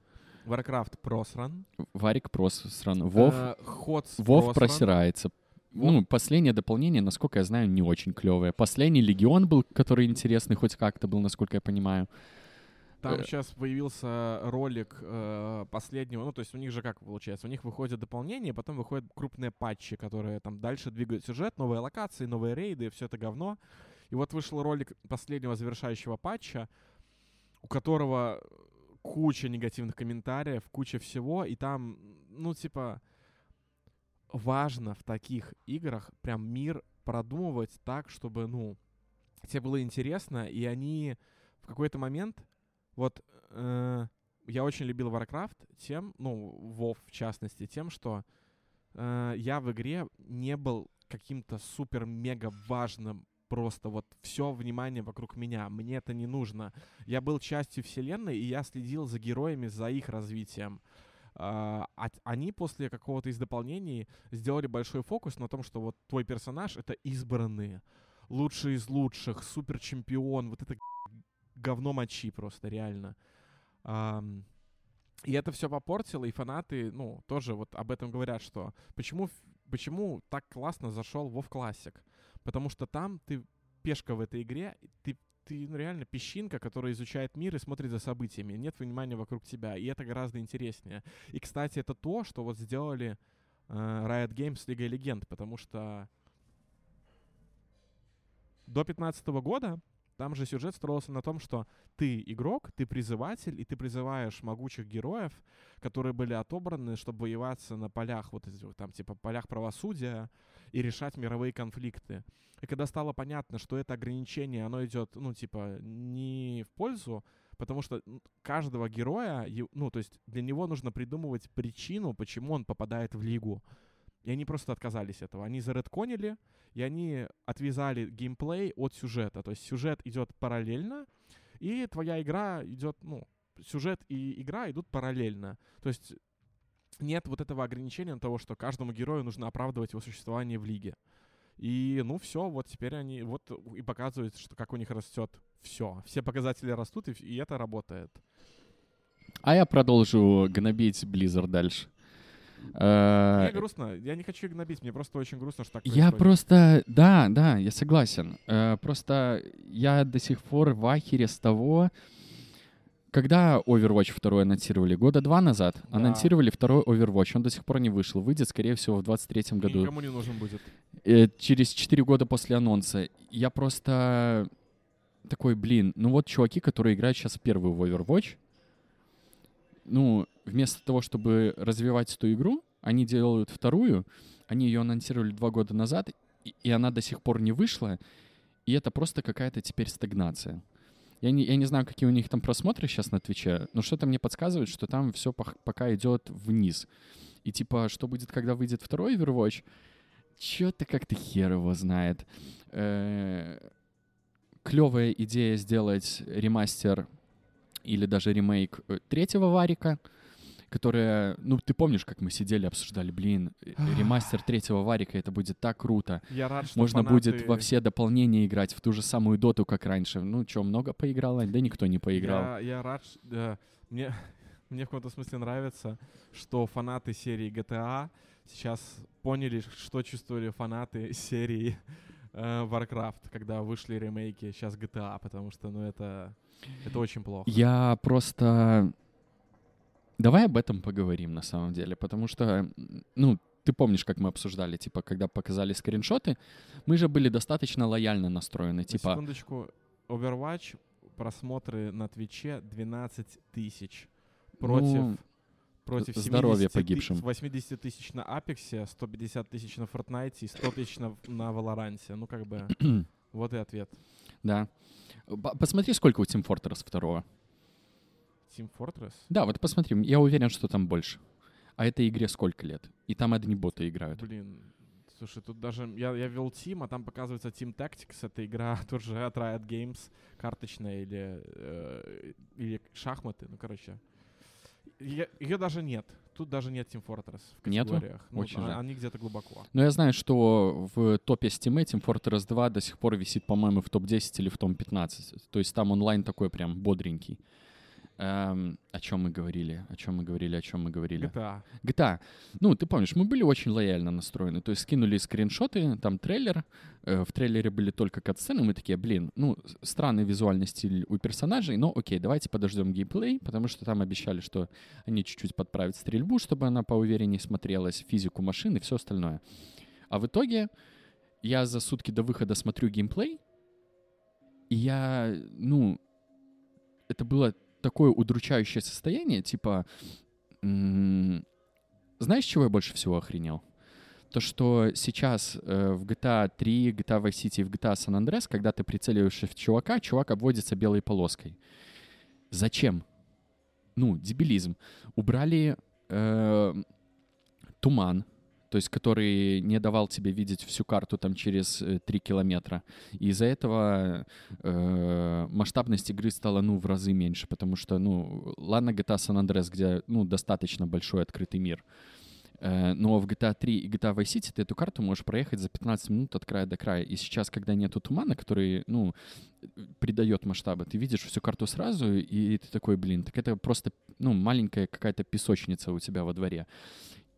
Warcraft просран. Варик просран. Вов, Э, Ходс Вов просран. просирается. Вов- Ну, последнее дополнение, насколько я знаю, не очень клевое. Последний Легион был, который интересный хоть как-то был, насколько я понимаю. Там Э. сейчас появился ролик э, последнего, ну, то есть у них же как получается, у них выходит дополнение, потом выходят крупные патчи, которые там дальше двигают сюжет, новые локации, новые рейды, все это говно. И вот вышел ролик последнего завершающего патча, у которого куча негативных комментариев, куча всего, и там, ну, типа, важно в таких играх прям мир продумывать так, чтобы, ну, тебе было интересно, и они в какой-то момент, вот, э, я очень любил Warcraft тем, ну, WoW в частности, тем, что э, я в игре не был каким-то супер-мега важным просто вот все внимание вокруг меня. Мне это не нужно. Я был частью вселенной, и я следил за героями, за их развитием. А, а- они после какого-то из дополнений сделали большой фокус на том, что вот твой персонаж — это избранные, лучший из лучших, супер чемпион, вот это говно мочи просто, реально. И это все попортило, и фанаты, ну, тоже вот об этом говорят, что почему, почему так классно зашел WoW Classic? Потому что там ты пешка в этой игре, ты, ты ну, реально песчинка, которая изучает мир и смотрит за событиями. Нет внимания вокруг тебя, и это гораздо интереснее. И, кстати, это то, что вот сделали э, Riot Games с Лигой Легенд, потому что до 15 года там же сюжет строился на том, что ты игрок, ты призыватель, и ты призываешь могучих героев, которые были отобраны, чтобы воеваться на полях, вот этих, там, типа, полях правосудия и решать мировые конфликты. И когда стало понятно, что это ограничение, оно идет, ну, типа, не в пользу, потому что каждого героя, ну, то есть для него нужно придумывать причину, почему он попадает в лигу. И они просто отказались от этого. Они заредконили, и они отвязали геймплей от сюжета. То есть сюжет идет параллельно, и твоя игра идет, ну, сюжет и игра идут параллельно. То есть нет вот этого ограничения того, что каждому герою нужно оправдывать его существование в лиге. И, ну, все, вот теперь они, вот и показывают, что как у них растет все. Все показатели растут, и, и это работает. А я продолжу гнобить Blizzard дальше. Э, Мне грустно, я не хочу гнобить, мне просто очень грустно, что так Я происходит. просто, да, да, я согласен. Э, Просто я до сих пор в ахере с того, когда Overwatch 2 анонсировали, года два назад, Да. анонсировали второй Overwatch, он до сих пор не вышел, выйдет, скорее всего, в 23 И году. никому не нужен будет. Э, через 4 года после анонса. Я просто такой, блин, ну вот чуваки, которые играют сейчас в первую в Overwatch, ну, вместо того, чтобы развивать эту игру, они делают вторую, они ее анонсировали два года назад, и, и она до сих пор не вышла, и это просто какая-то теперь стагнация. Я не, я не знаю, какие у них там просмотры сейчас на Твиче, но что-то мне подсказывает, что там все пока идет вниз. И типа, что будет, когда выйдет второй Overwatch, Чё-то как-то хер его знает. Клевая идея сделать ремастер или даже ремейк э, третьего Варика, которая, ну, ты помнишь, как мы сидели, обсуждали, блин, ремастер третьего Варика, это будет так круто. Я рад, что Можно фанаты- будет во все дополнения играть, в ту же самую доту, как раньше. Ну, чё, много поиграл? Да никто не поиграл. Я, я рад, да. мне, мне в каком-то смысле нравится, что фанаты серии GTA сейчас поняли, что чувствовали фанаты серии э, Warcraft, когда вышли ремейки сейчас GTA, потому что, ну, это, это очень плохо. Я просто... Давай об этом поговорим на самом деле, потому что, ну, ты помнишь, как мы обсуждали, типа, когда показали скриншоты, мы же были достаточно лояльно настроены, На типа, секундочку, Overwatch просмотры на Твиче 12 тысяч против, Ну, против здоровья 70 ты- погибшим. 80 тысяч на Апексе, 150 тысяч на Fortnite и 100 тысяч на, на Валоранте. Ну, как бы, вот и ответ. Да. Посмотри, сколько у Team Fortress второго. Team Fortress? Да, вот посмотри, я уверен, что там больше. А этой игре сколько лет? И там одни боты играют. Блин, слушай, тут даже... Я, я вел Team, а там показывается Team Tactics. Это игра тоже от Riot Games, карточная или, э, или шахматы. Ну, короче. Ее даже нет. Тут даже нет Team Fortress в Нету? категориях. Ну, Очень а- жаль. Они где-то глубоко. Но я знаю, что в топе Steam Team Fortress 2 до сих пор висит, по-моему, в топ-10 или в топ-15. То есть там онлайн такой прям бодренький. Эм, о чем мы говорили? О чем мы говорили? О чем мы говорили? GTA. GTA. Ну, ты помнишь, мы были очень лояльно настроены. То есть скинули скриншоты, там трейлер. Э, в трейлере были только катсцены. Мы такие, блин, ну, странный визуальный стиль у персонажей, но окей, давайте подождем геймплей, потому что там обещали, что они чуть-чуть подправят стрельбу, чтобы она поувереннее смотрелась, физику машин и все остальное. А в итоге я за сутки до выхода смотрю геймплей, и я, ну, это было такое удручающее состояние, типа, знаешь, чего я больше всего охренел? То, что сейчас э, в GTA 3, GTA Vice City в GTA San Andreas, когда ты прицеливаешься в чувака, чувак обводится белой полоской. Зачем? Ну, дебилизм. Убрали э, туман. То есть который не давал тебе видеть всю карту там через э, 3 километра. И из-за этого э, масштабность игры стала, ну, в разы меньше, потому что, ну, ладно, GTA San Andreas, где, ну, достаточно большой открытый мир, Э, но в GTA 3 и GTA Vice City ты эту карту можешь проехать за 15 минут от края до края. И сейчас, когда нету тумана, который, ну, придает масштабы, ты видишь всю карту сразу, и ты такой, блин, так это просто, ну, маленькая какая-то песочница у тебя во дворе.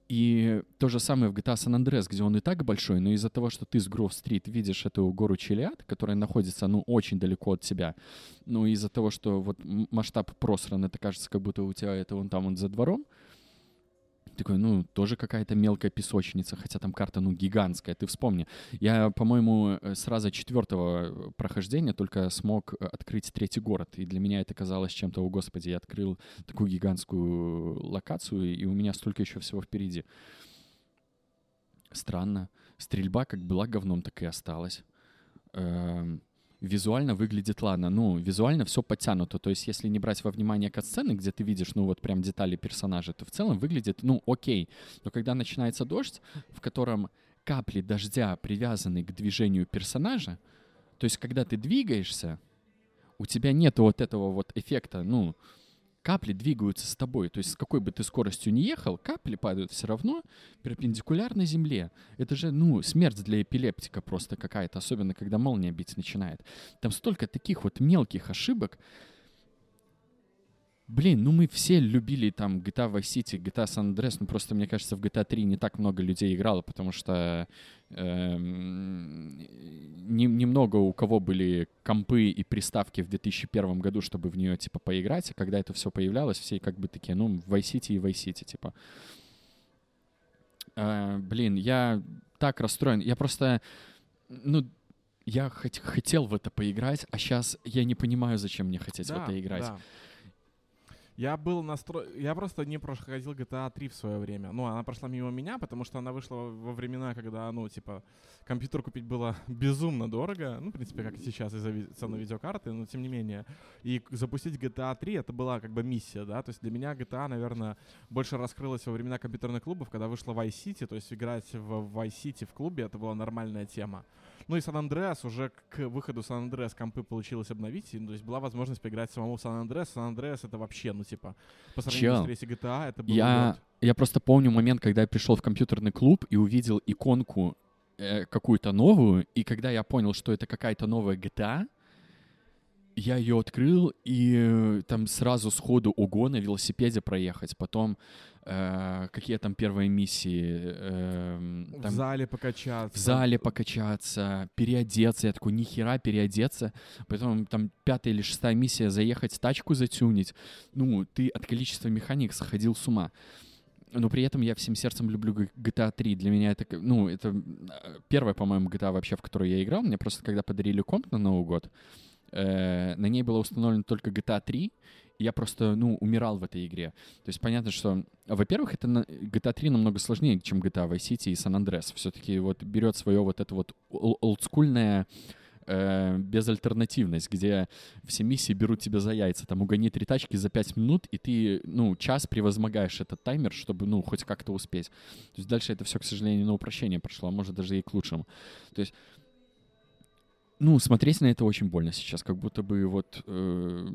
И то же самое в GTA San Andreas, где он и так большой, но из-за того, что ты с Гров-стрит видишь эту гору Челиад, которая находится, ну, очень далеко от тебя, ну, из-за того, что вот масштаб просран, это кажется, как будто у тебя это вон там вот за двором, такой, ну, тоже какая-то мелкая песочница, хотя там карта, ну, гигантская. Ты вспомни. Я, по-моему, э, сразу четвертого прохождения только смог э, открыть третий город. И для меня это казалось чем-то, о господи, я открыл такую гигантскую локацию, и у меня столько еще всего впереди. Странно. Стрельба как была говном, так и осталась. Эм, визуально выглядит, ладно, ну, визуально все подтянуто. То есть, если не брать во внимание кат-сцены, где ты видишь, ну, вот прям детали персонажа, то в целом выглядит, ну, окей. Но когда начинается дождь, в котором капли дождя привязаны к движению персонажа, то есть, когда ты двигаешься, у тебя нет вот этого вот эффекта, ну, капли двигаются с тобой. То есть с какой бы ты скоростью ни ехал, капли падают все равно перпендикулярно земле. Это же, ну, смерть для эпилептика просто какая-то, особенно когда молния бить начинает. Там столько таких вот мелких ошибок. Блин, ну мы все любили там GTA Vice City, GTA San Andreas, ну просто, мне кажется, в GTA 3 не так много людей играло, потому что не, немного у кого были компы и приставки в 2001 году, чтобы в нее, типа, поиграть, а когда это все появлялось, все как бы такие, ну, Vice City и Vice City, типа. Э, блин, я так расстроен, я просто, ну, я хот- хотел в это поиграть, а сейчас я не понимаю, зачем мне хотеть в Да, это играть. да. Я был настроен... Я просто не проходил GTA 3 в свое время. Ну, она прошла мимо меня, потому что она вышла во времена, когда, ну, типа, компьютер купить было безумно дорого. Ну, в принципе, как сейчас из-за цены видеокарты, но тем не менее. И запустить GTA 3 это была как бы миссия, да. То есть для меня GTA, наверное, больше раскрылась во времена компьютерных клубов, когда вышла Vice City. То есть играть в Vice City в клубе это была нормальная тема. Ну и Сан Андреас уже к выходу Сан Андреас компы получилось обновить, и, ну, то есть была возможность поиграть самому в Сан Андреас. Сан Андреас это вообще, ну типа, по сравнению Чел, с третьей GTA, это был Я, я просто помню момент, когда я пришел в компьютерный клуб и увидел иконку э, какую-то новую, и когда я понял, что это какая-то новая GTA, я ее открыл, и э, там сразу сходу ого на велосипеде проехать, потом э, какие там первые миссии, в там зале покачаться. в зале покачаться, переодеться. Я такой, нихера переодеться. Потом там пятая или шестая миссия заехать, тачку затюнить. Ну, ты от количества механик сходил с ума. Но при этом я всем сердцем люблю GTA 3. Для меня это, ну, это э, первая, по-моему, GTA вообще, в которую я играл. Мне просто когда подарили комп на Новый год, э, на ней было установлено только GTA 3, и я просто, ну, умирал в этой игре. То есть понятно, что, во-первых, это на- GTA 3 намного сложнее, чем GTA Vice City и San Andreas. Все-таки вот берет свое вот это вот ол- олдскульное э, безальтернативность, где все миссии берут тебя за яйца. Там угони три тачки за пять минут, и ты, ну, час превозмогаешь этот таймер, чтобы, ну, хоть как-то успеть. То есть дальше это все, к сожалению, на упрощение прошло, а может даже и к лучшему. То есть ну, смотреть на это очень больно сейчас, как будто бы вот э,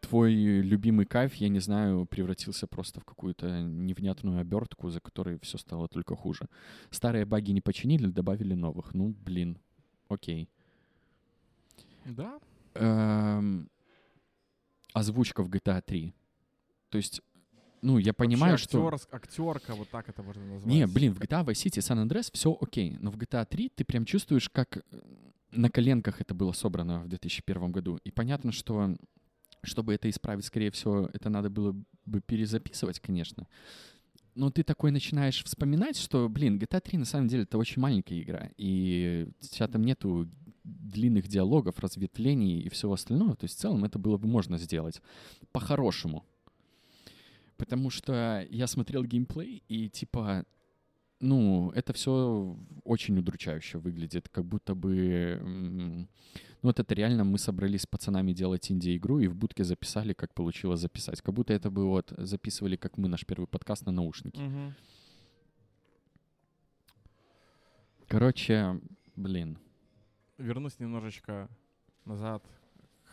твой любимый кайф, я не знаю, превратился просто в какую-то невнятную обертку, за которой все стало только хуже. Старые баги не починили, добавили новых. Ну, блин, окей. Да? Эм, озвучка в GTA 3. То есть, ну, я понимаю, Вообще что... актерка, вот так это можно назвать. Не, блин, в GTA Vice City San Andreas все окей, но в GTA 3 ты прям чувствуешь, как э, на коленках это было собрано в 2001 году. И понятно, что чтобы это исправить, скорее всего, это надо было бы перезаписывать, конечно. Но ты такой начинаешь вспоминать, что, блин, GTA 3 на самом деле это очень маленькая игра, и тебя там нету длинных диалогов, разветвлений и всего остального. То есть в целом это было бы можно сделать по-хорошему. Потому что я смотрел геймплей, и типа, ну, это все очень удручающе выглядит, как будто бы... Ну, вот это реально мы собрались с пацанами делать инди-игру и в будке записали, как получилось записать. Как будто это бы вот записывали, как мы наш первый подкаст на наушники. Мгм. Короче, блин. Вернусь немножечко назад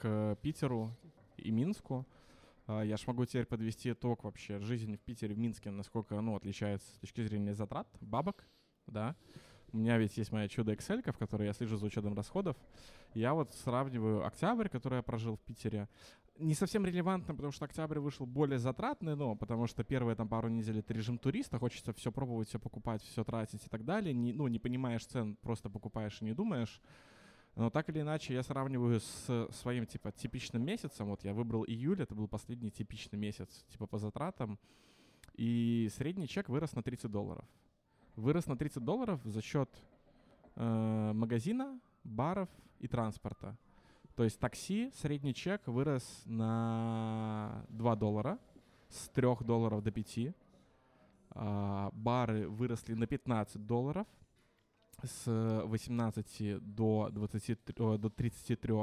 к Питеру и Минску. А, Я ж могу теперь подвести итог вообще жизни в Питере, в Минске, насколько ну, отличается с точки зрения затрат, бабок, да. У меня ведь есть моя чудо Excel, в которой я слежу за учетом расходов. Я вот сравниваю октябрь, который я прожил в Питере. Не совсем релевантно, потому что октябрь вышел более затратный, но потому что первые там пару недель это режим туриста, хочется все пробовать, все покупать, все тратить и так далее. Не, ну, не понимаешь цен, просто покупаешь и не думаешь. Но так или иначе, я сравниваю с своим, типа, типичным месяцем. Вот я выбрал июль, это был последний типичный месяц, типа, по затратам. И средний чек вырос на 30 долларов. Вырос на 30 долларов за счет э, магазина, баров и транспорта. То есть такси, средний чек вырос на 2 доллара, с 3 долларов до 5. А, бары выросли на 15 долларов, с 18 до, 23, о, до 33.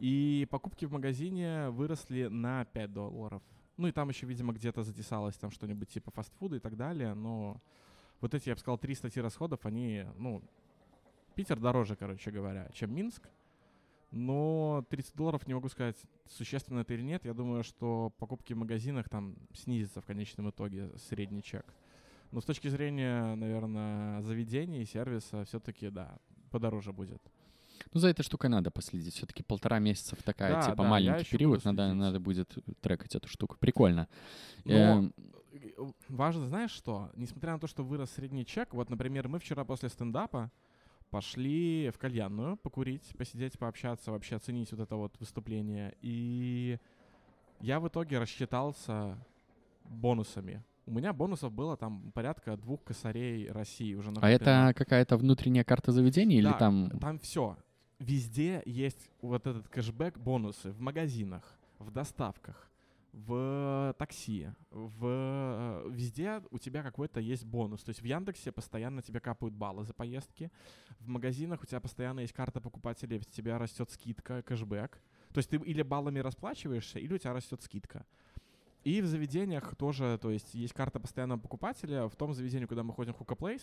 И покупки в магазине выросли на 5 долларов. Ну и там еще, видимо, где-то затесалось там что-нибудь типа фастфуда и так далее. Но вот эти, я бы сказал, три статьи расходов, они, ну, Питер дороже, короче говоря, чем Минск. Но 30 долларов, не могу сказать, существенно это или нет. Я думаю, что покупки в магазинах там снизятся в конечном итоге средний чек. Но с точки зрения, наверное, заведений и сервиса, все-таки, да, подороже будет. Ну, за этой штукой надо последить. Все-таки полтора месяца в такая, Да, типа, да, маленький период. Надо, надо будет трекать эту штуку. Прикольно. Но э, важно, знаешь что? Несмотря на то, что вырос средний чек, вот, например, мы вчера после стендапа пошли в кальянную покурить, посидеть, пообщаться, вообще оценить вот это вот выступление. И я в итоге рассчитался бонусами. У меня бонусов было там порядка двух косарей России уже а накоплено. это какая-то внутренняя карта заведения или Да, там... Там все. Везде есть вот этот кэшбэк, бонусы в магазинах, в доставках, в такси, в э, везде у тебя какой-то есть бонус. То есть в Яндексе постоянно тебе капают баллы за поездки, в магазинах у тебя постоянно есть карта покупателей, у тебя растет скидка, кэшбэк. То есть ты или баллами расплачиваешься, или у тебя растет скидка. И в заведениях тоже, то есть есть карта постоянного покупателя. В том заведении, куда мы ходим, Hookah Place,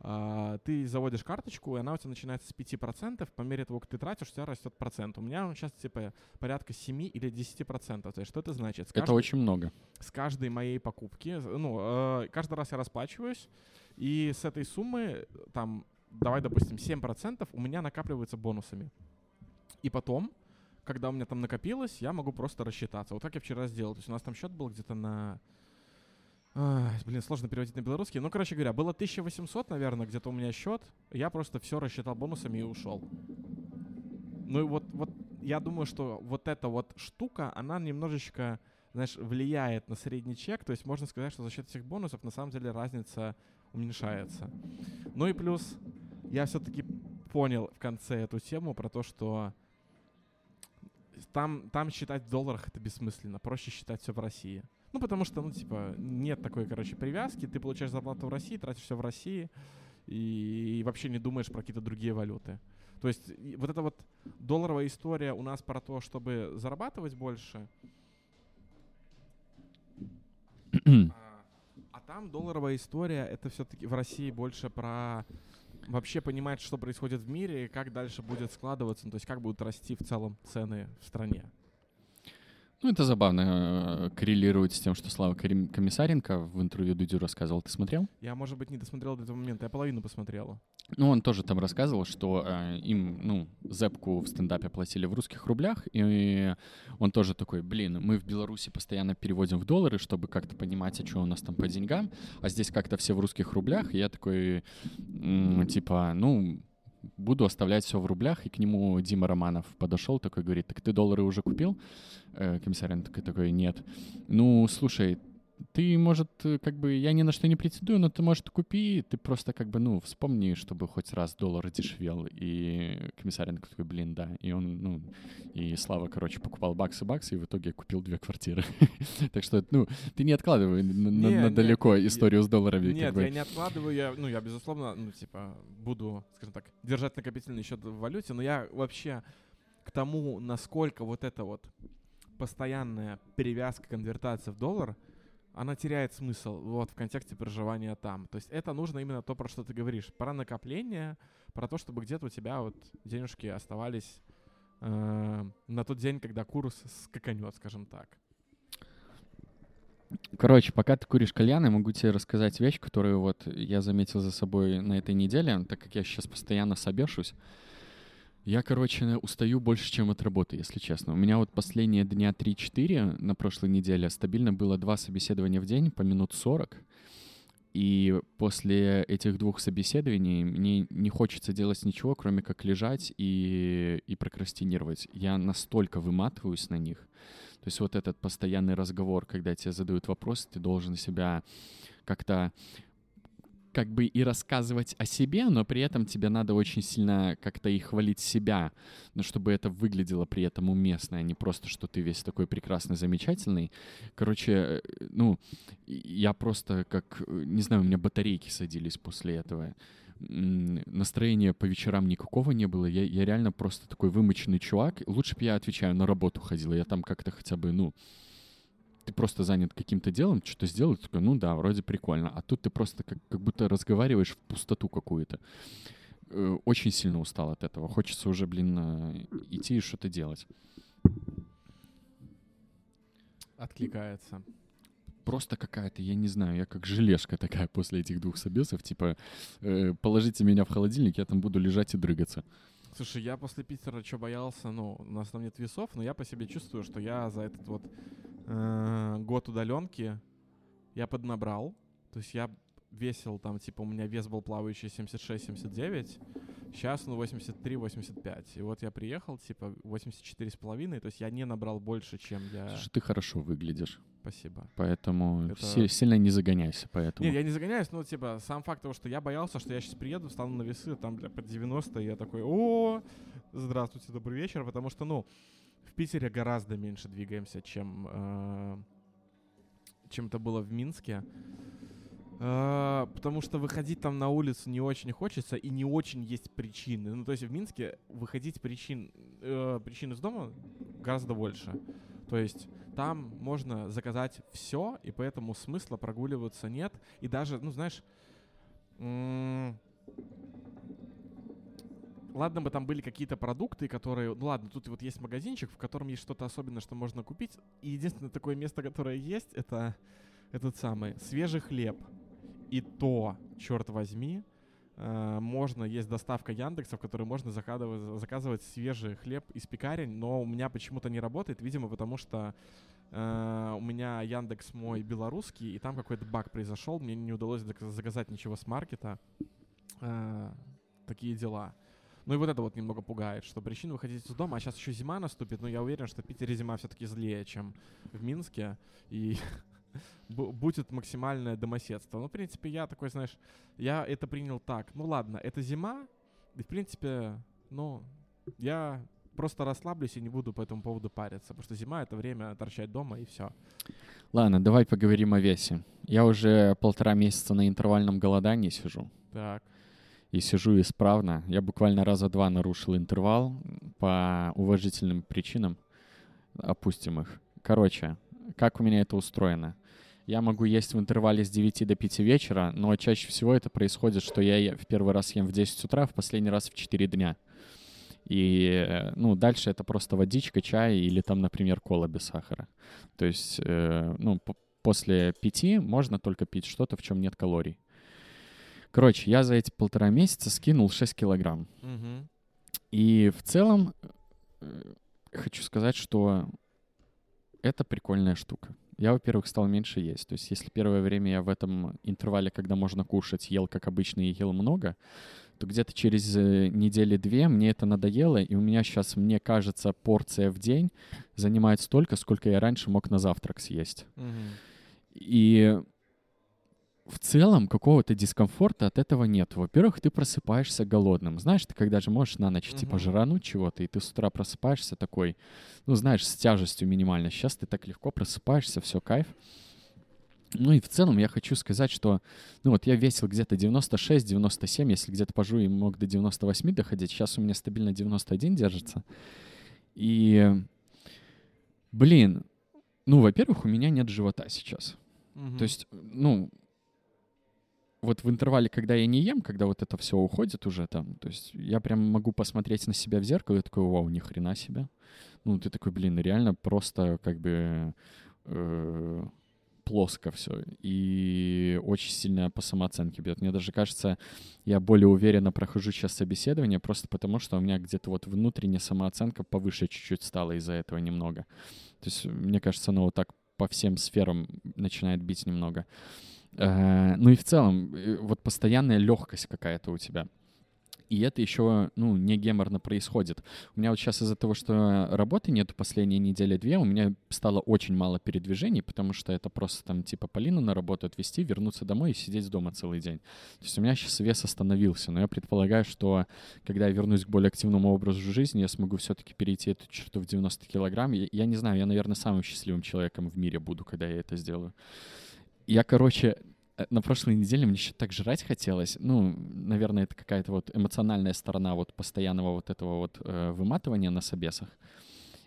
а, ты заводишь карточку, и она у тебя начинается с 5%. По мере того, как ты тратишь, у тебя растет процент. У меня он сейчас типа порядка 7 или 10%. То есть что это значит? С Это очень много. с каждой моей покупки, ну, э, каждый раз я расплачиваюсь, и с этой суммы, там, давай, допустим, 7% у меня накапливается бонусами. И потом, когда у меня там накопилось, я могу просто рассчитаться. Вот как я вчера сделал. То есть у нас там счет был где-то на... Ай, блин, сложно переводить на белорусский. Ну, короче говоря, было 1800, наверное, где-то у меня счет. Я просто все рассчитал бонусами и ушел. Ну и вот, вот я думаю, что вот эта вот штука, она немножечко, знаешь, влияет на средний чек. То есть можно сказать, что за счет этих бонусов на самом деле разница уменьшается. Ну и плюс я все-таки понял в конце эту тему про то, что там, там считать в долларах это бессмысленно. Проще считать все в России. Ну, потому что, ну, типа, нет такой, короче, привязки. Ты получаешь зарплату в России, тратишь все в России и, вообще не думаешь про какие-то другие валюты. То есть и вот эта вот долларовая история у нас про то, чтобы зарабатывать больше, а, а там долларовая история, это все-таки в России больше про вообще понимать, что происходит в мире и как дальше будет складываться, ну, то есть как будут расти в целом цены в стране. Ну, это забавно э, коррелирует с тем, что Слава Комиссаренко в интервью Дудю рассказывал. Ты смотрел? Я, может быть, не досмотрел до этого момента, я половину посмотрела. Ну, он тоже там рассказывал, что э, им, ну, зэпку в стендапе платили в русских рублях, и он тоже такой, блин, мы в Беларуси постоянно переводим в доллары, чтобы как-то понимать, а что у нас там по деньгам, а здесь как-то все в русских рублях, и я такой, типа, ну, буду оставлять все в рублях, и к нему Дима Романов подошел, такой говорит, так ты доллары уже купил? Э, такой, такой, нет. Ну, слушай, ты, может, э, как бы, я ни на что не претендую, но ты, может, купи, ты просто, как бы, ну, вспомни, чтобы хоть раз доллар дешевел. И комиссаренко такой, блин, да. И он, ну, и Слава, короче, покупал баксы-баксы, и в итоге купил две квартиры. Так что, ну, ты не откладывай на- Не, далеко историю с долларами. Нет, я не откладываю, я, ну, я, безусловно, ну, типа, буду, скажем так, держать накопительный счет в валюте, но я вообще к тому, насколько вот эта вот постоянная перевязка, конвертация в доллар, она теряет смысл вот в контексте проживания там. То есть это нужно именно то, про что ты говоришь, про накопление, про то, чтобы где-то у тебя вот денежки оставались э, на тот день, когда курс скаканет, скажем так. Короче, пока ты куришь кальян, я могу тебе рассказать вещь, которую вот я заметил за собой на этой неделе, так как я сейчас постоянно собешусь. Я, короче, устаю больше, чем от работы, если честно. У меня вот последние дня 3-4 на прошлой неделе стабильно было два собеседования в день по минут 40. И после этих двух собеседований мне не хочется делать ничего, кроме как лежать и, и прокрастинировать. Я настолько выматываюсь на них. То есть вот этот постоянный разговор, когда тебе задают вопрос, ты должен себя как-то как бы и рассказывать о себе, но при этом тебе надо очень сильно как-то и хвалить себя, но чтобы это выглядело при этом уместно, а не просто, что ты весь такой прекрасный, замечательный. Короче, э, ну, я просто как, не знаю, у меня батарейки садились после этого. Настроения по вечерам никакого не было. Я, я реально просто такой вымоченный чувак. Лучше бы я, отвечаю, на работу ходил. Я там как-то хотя бы, ну, ты просто занят каким-то делом, что-то сделал, такой, ну да, вроде прикольно. А тут ты просто как, как будто разговариваешь в пустоту какую-то. Э, очень сильно устал от этого. Хочется уже, блин, э, идти и что-то делать. Откликается. Просто какая-то, я не знаю, я как желешка такая после этих двух собесов, типа, э, положите меня в холодильник, я там буду лежать и дрыгаться. Слушай, я после Питера что боялся, ну, у нас там нет весов, но я по себе чувствую, что я за этот вот э, год удаленки я поднабрал. То есть я весил там, типа, у меня вес был плавающий 76-79, сейчас он 83-85. И вот я приехал, типа, 84,5, то есть я не набрал больше, чем я... Слушай, ты хорошо выглядишь. Спасибо. Поэтому Это... си- сильно не загоняйся, поэтому... Нет, я не загоняюсь, но, типа, сам факт того, что я боялся, что я сейчас приеду, встану на весы, там, бля, под 90, и я такой, о, здравствуйте, добрый вечер, потому что, ну, в Питере гораздо меньше двигаемся, чем, э, чем это было в Минске. Uh, потому что выходить там на улицу не очень хочется и не очень есть причины. Ну, то есть в Минске выходить причин, uh, причин из дома гораздо больше. То есть там можно заказать все, и поэтому смысла прогуливаться нет. И даже, ну, знаешь, ладно бы там были какие-то продукты, которые... Ну ладно, тут вот есть магазинчик, в котором есть что-то особенное, что можно купить. И единственное такое место, которое есть, это этот самый свежий хлеб. И то, черт возьми, можно, есть доставка Яндекса, в которой можно заказывать, заказывать свежий хлеб из пекарень, но у меня почему-то не работает, видимо, потому что э, у меня Яндекс мой белорусский, и там какой-то баг произошел, мне не удалось заказать ничего с маркета. Э, такие дела. Ну и вот это вот немного пугает, что причина выходить из дома, а сейчас еще зима наступит, но я уверен, что в Питере зима все-таки злее, чем в Минске, и будет максимальное домоседство. Ну, в принципе, я такой, знаешь, я это принял так. Ну ладно, это зима, и в принципе, ну, я просто расслаблюсь и не буду по этому поводу париться, потому что зима — это время торчать дома, и все. Ладно, давай поговорим о весе. Я уже полтора месяца на интервальном голодании сижу. Так. И сижу исправно. Я буквально раза два нарушил интервал по уважительным причинам. Опустим их. Короче, как у меня это устроено? Я могу есть в интервале с 9 до 5 вечера, но чаще всего это происходит, что я в первый раз ем в 10 утра, в последний раз в 4 дня. И, э, ну, дальше это просто водичка, чай или там, например, кола без сахара. То есть, э, ну, после пяти можно только пить что-то, в чем нет калорий. Короче, я за эти полтора месяца скинул 6 килограмм. Угу. И в целом э, хочу сказать, что это прикольная штука. Я, во-первых, стал меньше есть. То есть если первое время я в этом интервале, когда можно кушать, ел как обычно и ел много, то где-то через э, недели-две мне это надоело, и у меня сейчас, мне кажется, порция в день занимает столько, сколько я раньше мог на завтрак съесть. Mm-hmm. И в целом какого-то дискомфорта от этого нет. Во-первых, ты просыпаешься голодным. Знаешь, ты когда же можешь на ночь, uh-huh. типа, жрануть чего-то, и ты с утра просыпаешься такой, ну, знаешь, с тяжестью минимально. Сейчас ты так легко просыпаешься, все, кайф. Ну и в целом я хочу сказать, что, ну вот я весил где-то 96-97, если где-то пожу и мог до 98 доходить, сейчас у меня стабильно 91 держится. И, блин, ну, во-первых, у меня нет живота сейчас. Мгм. То есть, ну, вот в интервале, когда я не ем, когда вот это все уходит уже там, то есть я прям могу посмотреть на себя в зеркало и такой, вау, ни хрена себе. Ну, ты такой, блин, реально просто как бы э, плоско все. И очень сильно по самооценке бьет. Мне даже кажется, я более уверенно прохожу сейчас собеседование просто потому, что у меня где-то вот внутренняя самооценка повыше чуть-чуть стала из-за этого немного. То есть, мне кажется, оно вот так по всем сферам начинает бить немного. Ну и в целом, э, вот постоянная легкость какая-то у тебя. И это еще, ну, не геморно происходит. У меня вот сейчас из-за того, что работы нету последние недели-две, у меня стало очень мало передвижений, потому что это просто там типа Полину на работу отвезти, вернуться домой и сидеть дома целый день. То есть у меня сейчас вес остановился, но я предполагаю, что когда я вернусь к более активному образу жизни, я смогу все-таки перейти эту черту в 90 килограмм. Я, я не знаю, я, наверное, самым счастливым человеком в мире буду, когда я это сделаю. Я, короче, э, на прошлой неделе мне еще так жрать хотелось. Ну, наверное, это какая-то вот эмоциональная сторона вот постоянного вот этого вот э, выматывания на собесах.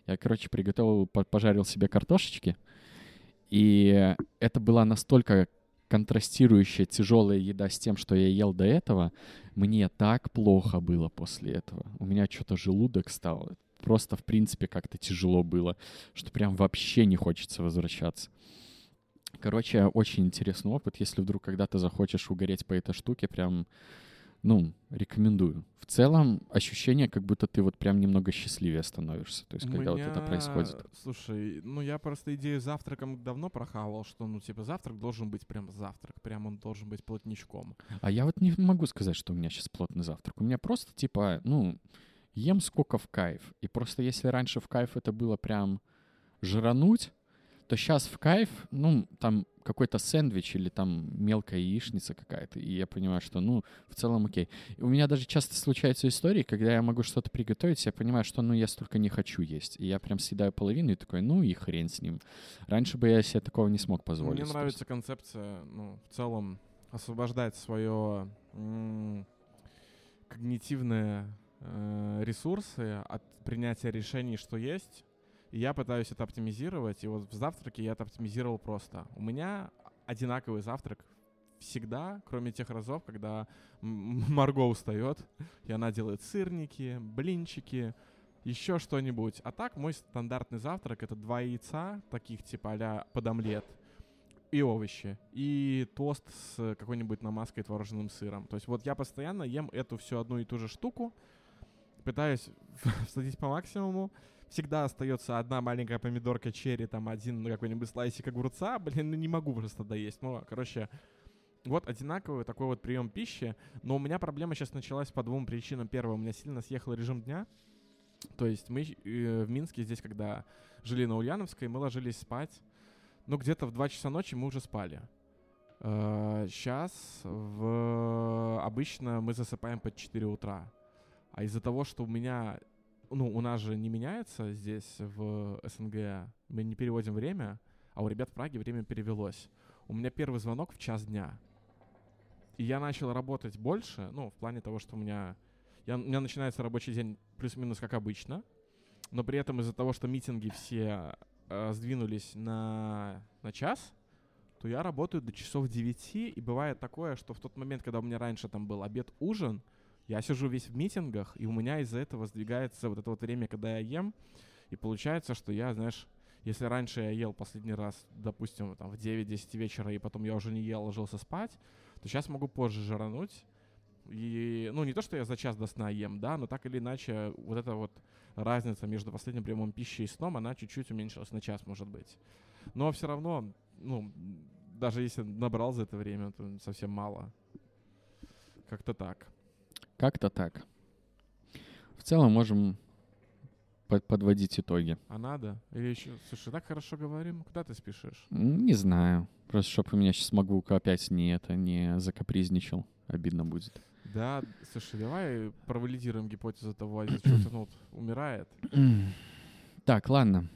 Я, короче, приготовил, по- пожарил себе картошечки. И это была настолько контрастирующая тяжелая еда с тем, что я ел до этого. Мне так плохо было после этого. У меня что-то желудок стал. Просто, в принципе, как-то тяжело было, что прям вообще не хочется возвращаться. Короче, очень интересный опыт. Если вдруг когда-то захочешь угореть по этой штуке, прям, ну, рекомендую. В целом, ощущение, как будто ты вот прям немного счастливее становишься. То есть, У когда вот это меня- происходит. Слушай, ну я просто идею с завтраком давно прохавал, что, ну, типа, завтрак должен быть прям завтрак, прям он должен быть плотничком. А я вот не могу сказать, что у меня сейчас плотный завтрак. У меня просто, типа, ну, ем сколько в кайф. И просто если раньше в кайф это было прям жрануть, то сейчас в кайф, ну, там какой-то сэндвич или там мелкая яичница какая-то. И я понимаю, что, ну, в целом окей. У меня даже часто случаются истории, когда я могу что-то приготовить, я понимаю, что, ну, я столько не хочу есть. И я прям съедаю половину и такой, ну, и хрен с ним. Раньше бы я себе такого не смог позволить. Мне есть- нравится концепция, ну, в целом, освобождать свое когнитивные э, ресурсы от принятия решений, что есть. И я пытаюсь это оптимизировать. И вот в завтраке я это оптимизировал просто. У меня одинаковый завтрак всегда, кроме тех разов, когда Марго устает, и она делает сырники, блинчики, еще что-нибудь. А так мой стандартный завтрак это два яйца, таких типа а под омлет, и овощи, и тост с какой-нибудь намазкой творожным сыром. То есть вот я постоянно ем эту всю одну и ту же штуку, пытаюсь всадить по максимуму. Всегда остается одна маленькая помидорка черри, там один какой-нибудь слайсик огурца. Блин, ну не могу просто доесть. Ну, короче, вот одинаковый такой вот прием пищи. Но у меня проблема сейчас началась по двум причинам. Первое, у меня сильно съехал режим дня. То есть мы э, в Минске здесь, когда жили на Ульяновской, мы ложились спать. Ну, где-то в 2 часа ночи мы уже спали. Сейчас в... обычно мы засыпаем под 4 утра. А из-за того, что у меня, ну, у нас же не меняется здесь в СНГ, мы не переводим время, а у ребят в Праге время перевелось. У меня первый звонок в час дня. И я начал работать больше, ну, в плане того, что у меня, я, у меня начинается рабочий день плюс-минус как обычно, но при этом из-за того, что митинги все э, сдвинулись на, на час, то я работаю до часов 9, и бывает такое, что в тот момент, когда у меня раньше там был обед-ужин, я сижу весь в митингах, и у меня из-за этого сдвигается вот это вот время, когда я ем, и получается, что я, знаешь, если раньше я ел последний раз, допустим, там в 9-10 вечера, и потом я уже не ел, ложился спать, то сейчас могу позже жрануть. И, ну, не то, что я за час до сна ем, да, но так или иначе, вот эта вот разница между последним приемом пищи и сном, она чуть-чуть уменьшилась на час, может быть. Но все равно, ну, даже если набрал за это время, то совсем мало. Как-то так. Как-то так. В целом можем под- подводить итоги. А надо? Или еще... Слушай, так хорошо говорим. Куда ты спешишь? Не знаю. Просто чтобы у меня сейчас MacBook опять не это не закапризничал. Обидно будет. Да, слушай, давай провалидируем гипотезу того, из-за чего умирает. Так, ладно.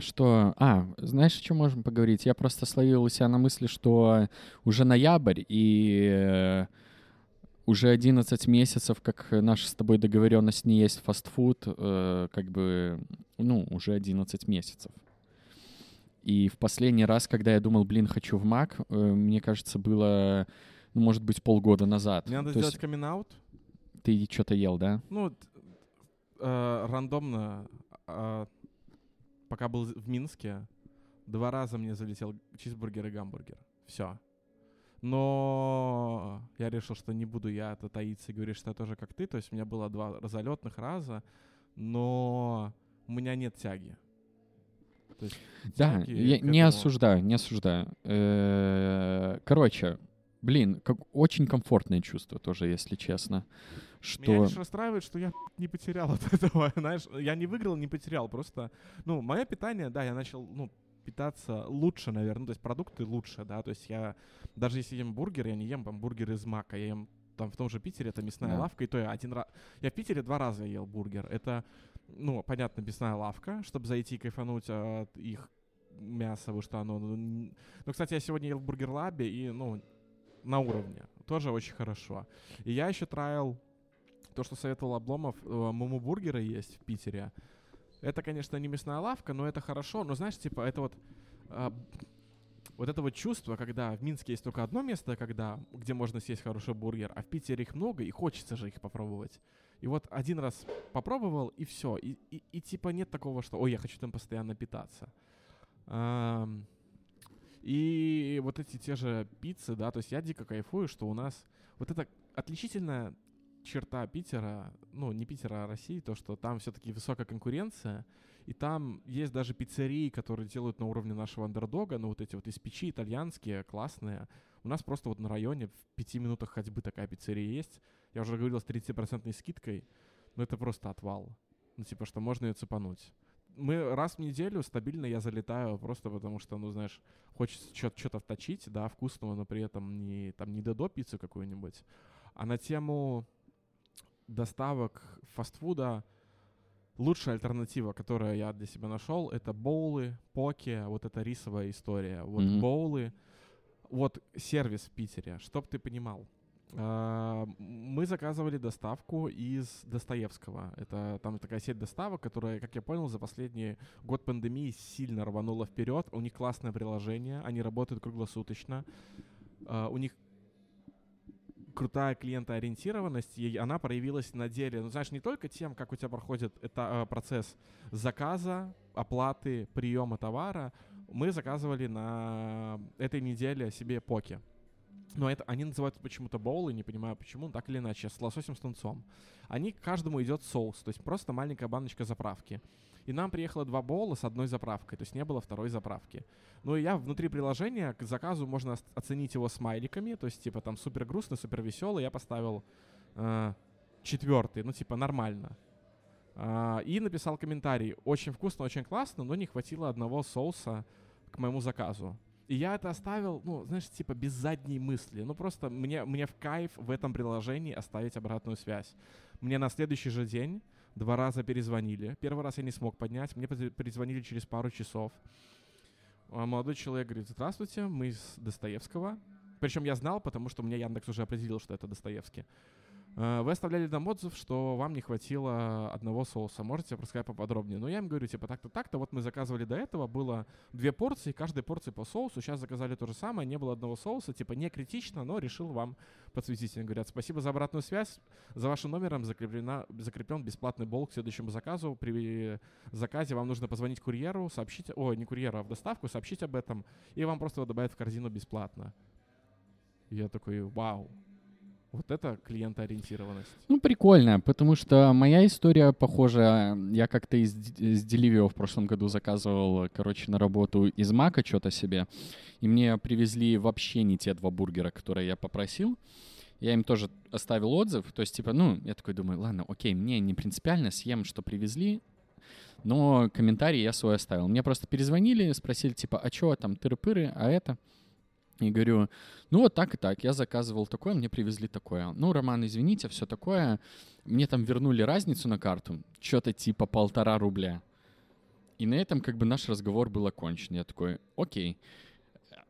Что? А, знаешь, о чем можем поговорить? Я просто словил у себя на мысли, что уже ноябрь, и э, уже 11 месяцев, как наша с тобой договоренность не есть фастфуд, э, как бы, ну, уже 11 месяцев. И в последний раз, когда я думал, блин, хочу в Мак, э, мне кажется, было, ну, может быть, полгода назад. Мне надо То сделать есть камин ты что-то ел, да? Ну, э, рандомно, э, пока был в Минске, два раза мне залетел чизбургер и гамбургер. Все. Но я решил, что не буду я это таиться и говорить, что я тоже как ты. То есть у меня было два залетных раза, но у меня нет тяги. То есть Да, тяги я не этому- осуждаю, не осуждаю. Э, Короче, блин, как очень комфортное чувство тоже, если честно. Меня Что... лишь расстраивает, что я не потерял от этого, знаешь, я не выиграл, не потерял, просто, ну, мое питание, да, я начал, ну, питаться лучше, наверное, ну, то есть продукты лучше, да, то есть я, даже если ем бургер, я не ем там бургер из мака, я ем там в том же Питере, это мясная Да. лавка, и то я один раз, я в Питере два раза ел бургер, это, ну, понятно, мясная лавка, чтобы зайти и кайфануть от их мяса, потому что оно, ну, ну, кстати, я сегодня ел в Burger Lab е, и, ну, на уровне, тоже очень хорошо. И я еще try ил то, что советовал Обломов, э, Moo Moo Burgers есть в Питере. Это, конечно, не мясная лавка, но это хорошо. Но знаешь, типа, это вот а, вот это вот чувство, когда в Минске есть только одно место, когда, где можно съесть хороший бургер, а в Питере их много, и хочется же их попробовать. И вот один раз попробовал, и все. И, и, и типа нет такого, что, ой, я хочу там постоянно питаться. Ам, и вот эти те же пиццы, да, то есть я дико кайфую, что у нас вот это отличительная черта Питера, ну, не Питера, а России, то, что там все-таки высокая конкуренция, и там есть даже пиццерии, которые делают на уровне нашего андердога, ну, вот эти вот из печи итальянские, классные. У нас просто вот на районе в пяти минутах ходьбы такая пиццерия есть. Я уже говорил с 30% скидкой, но это просто отвал. Ну, типа, что можно ее цепануть. Мы раз в неделю стабильно я залетаю, просто потому что, ну, знаешь, хочется что-то вточить, да, вкусного, но при этом не, там, не додо пиццу какую-нибудь. А на тему доставок фастфуда лучшая альтернатива, которую я для себя нашел, это боулы, поки, вот эта рисовая история. Вот Мгм. боулы, вот сервис в Питере, чтоб ты понимал. А, Мы заказывали доставку из Достоевского. Это там такая сеть доставок, которая, как я понял, за последний год пандемии сильно рванула вперед. У них классное приложение, они работают круглосуточно. А, У них крутая клиентоориентированность, и она проявилась на деле. Ну, знаешь, не только тем, как у тебя проходит это, э, процесс заказа, оплаты, приема товара. Мы заказывали на этой неделе себе поки. Но это они называют почему-то боулы, не понимаю почему, так или иначе, с лососем с тунцом. Они к каждому идет соус, то есть просто маленькая баночка заправки. И нам приехало два боула с одной заправкой, то есть не было второй заправки. Ну и я внутри приложения к заказу можно оценить его смайликами, то есть типа там супер грустный, супер веселый. Я поставил э, четвертый, ну типа нормально. А, и написал комментарий. Очень вкусно, очень классно, но не хватило одного соуса к моему заказу. И я это оставил, ну, знаешь, типа без задней мысли. Ну, просто мне, мне в кайф в этом приложении оставить обратную связь. Мне на следующий же день два раза перезвонили. Первый раз я не смог поднять, мне пере- перезвонили через пару часов. А молодой человек говорит, здравствуйте, мы из Достоевского. Причем я знал, потому что у меня Яндекс уже определил, что это Достоевский. Э, Вы оставляли там отзыв, что вам не хватило одного соуса. Можете рассказать поподробнее? Ну, я им говорю, типа, так-то, так-то. Вот мы заказывали до этого, было две порции, каждой порции по соусу. Сейчас заказали то же самое, не было одного соуса. Типа, не критично, но решил вам подсветить. Они говорят, спасибо за обратную связь. За вашим номером закреплена, закреплен бесплатный болт к следующему заказу. При заказе вам нужно позвонить курьеру, сообщить, ой, не курьеру, а в доставку, сообщить об этом, и вам просто его добавят в корзину бесплатно. Я такой, вау, вот это клиентоориентированность. Ну, прикольно, потому что моя история похожа. Я как-то из, из Деливио в прошлом году заказывал, короче, на работу из Мака что-то себе. И мне привезли вообще не те два бургера, которые я попросил. Я им тоже оставил отзыв. То есть, типа, ну, я такой думаю, ладно, окей, мне не принципиально, съем, что привезли. Но комментарий я свой оставил. Мне просто перезвонили, спросили, типа, а что там, тыры-пыры, а это? И говорю, ну вот так и так, я заказывал такое, мне привезли такое. Ну, Роман, извините, все такое. Мне там вернули разницу на карту, что-то типа полтора рубля. И на этом как бы наш разговор был окончен. Я такой, окей.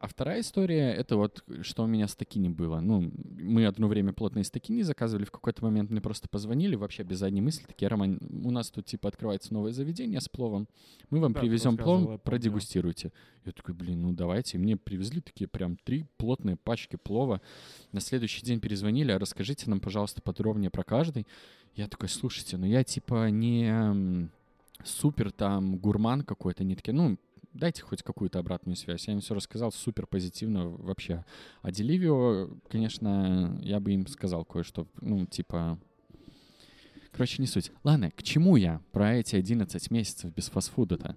А вторая история — это вот, что у меня с Токини было. Ну, мы одно время плотно из Токини заказывали, в какой-то момент мне просто позвонили, вообще без задней мысли, такие, Роман, у нас тут, типа, открывается новое заведение с пловом, мы вам Да, привезем плов, продегустируйте. Я такой, блин, ну давайте. И мне привезли такие прям три плотные пачки плова. На следующий день перезвонили, а расскажите нам, пожалуйста, подробнее про каждый. Я такой, слушайте, ну я, типа, не супер там гурман какой-то, не такие, ну, дайте хоть какую-то обратную связь. Я им все рассказал супер позитивно вообще. А Деливио, конечно, я бы им сказал кое-что, ну, типа... Короче, не суть. Ладно, к чему я про эти 11 месяцев без фастфуда-то?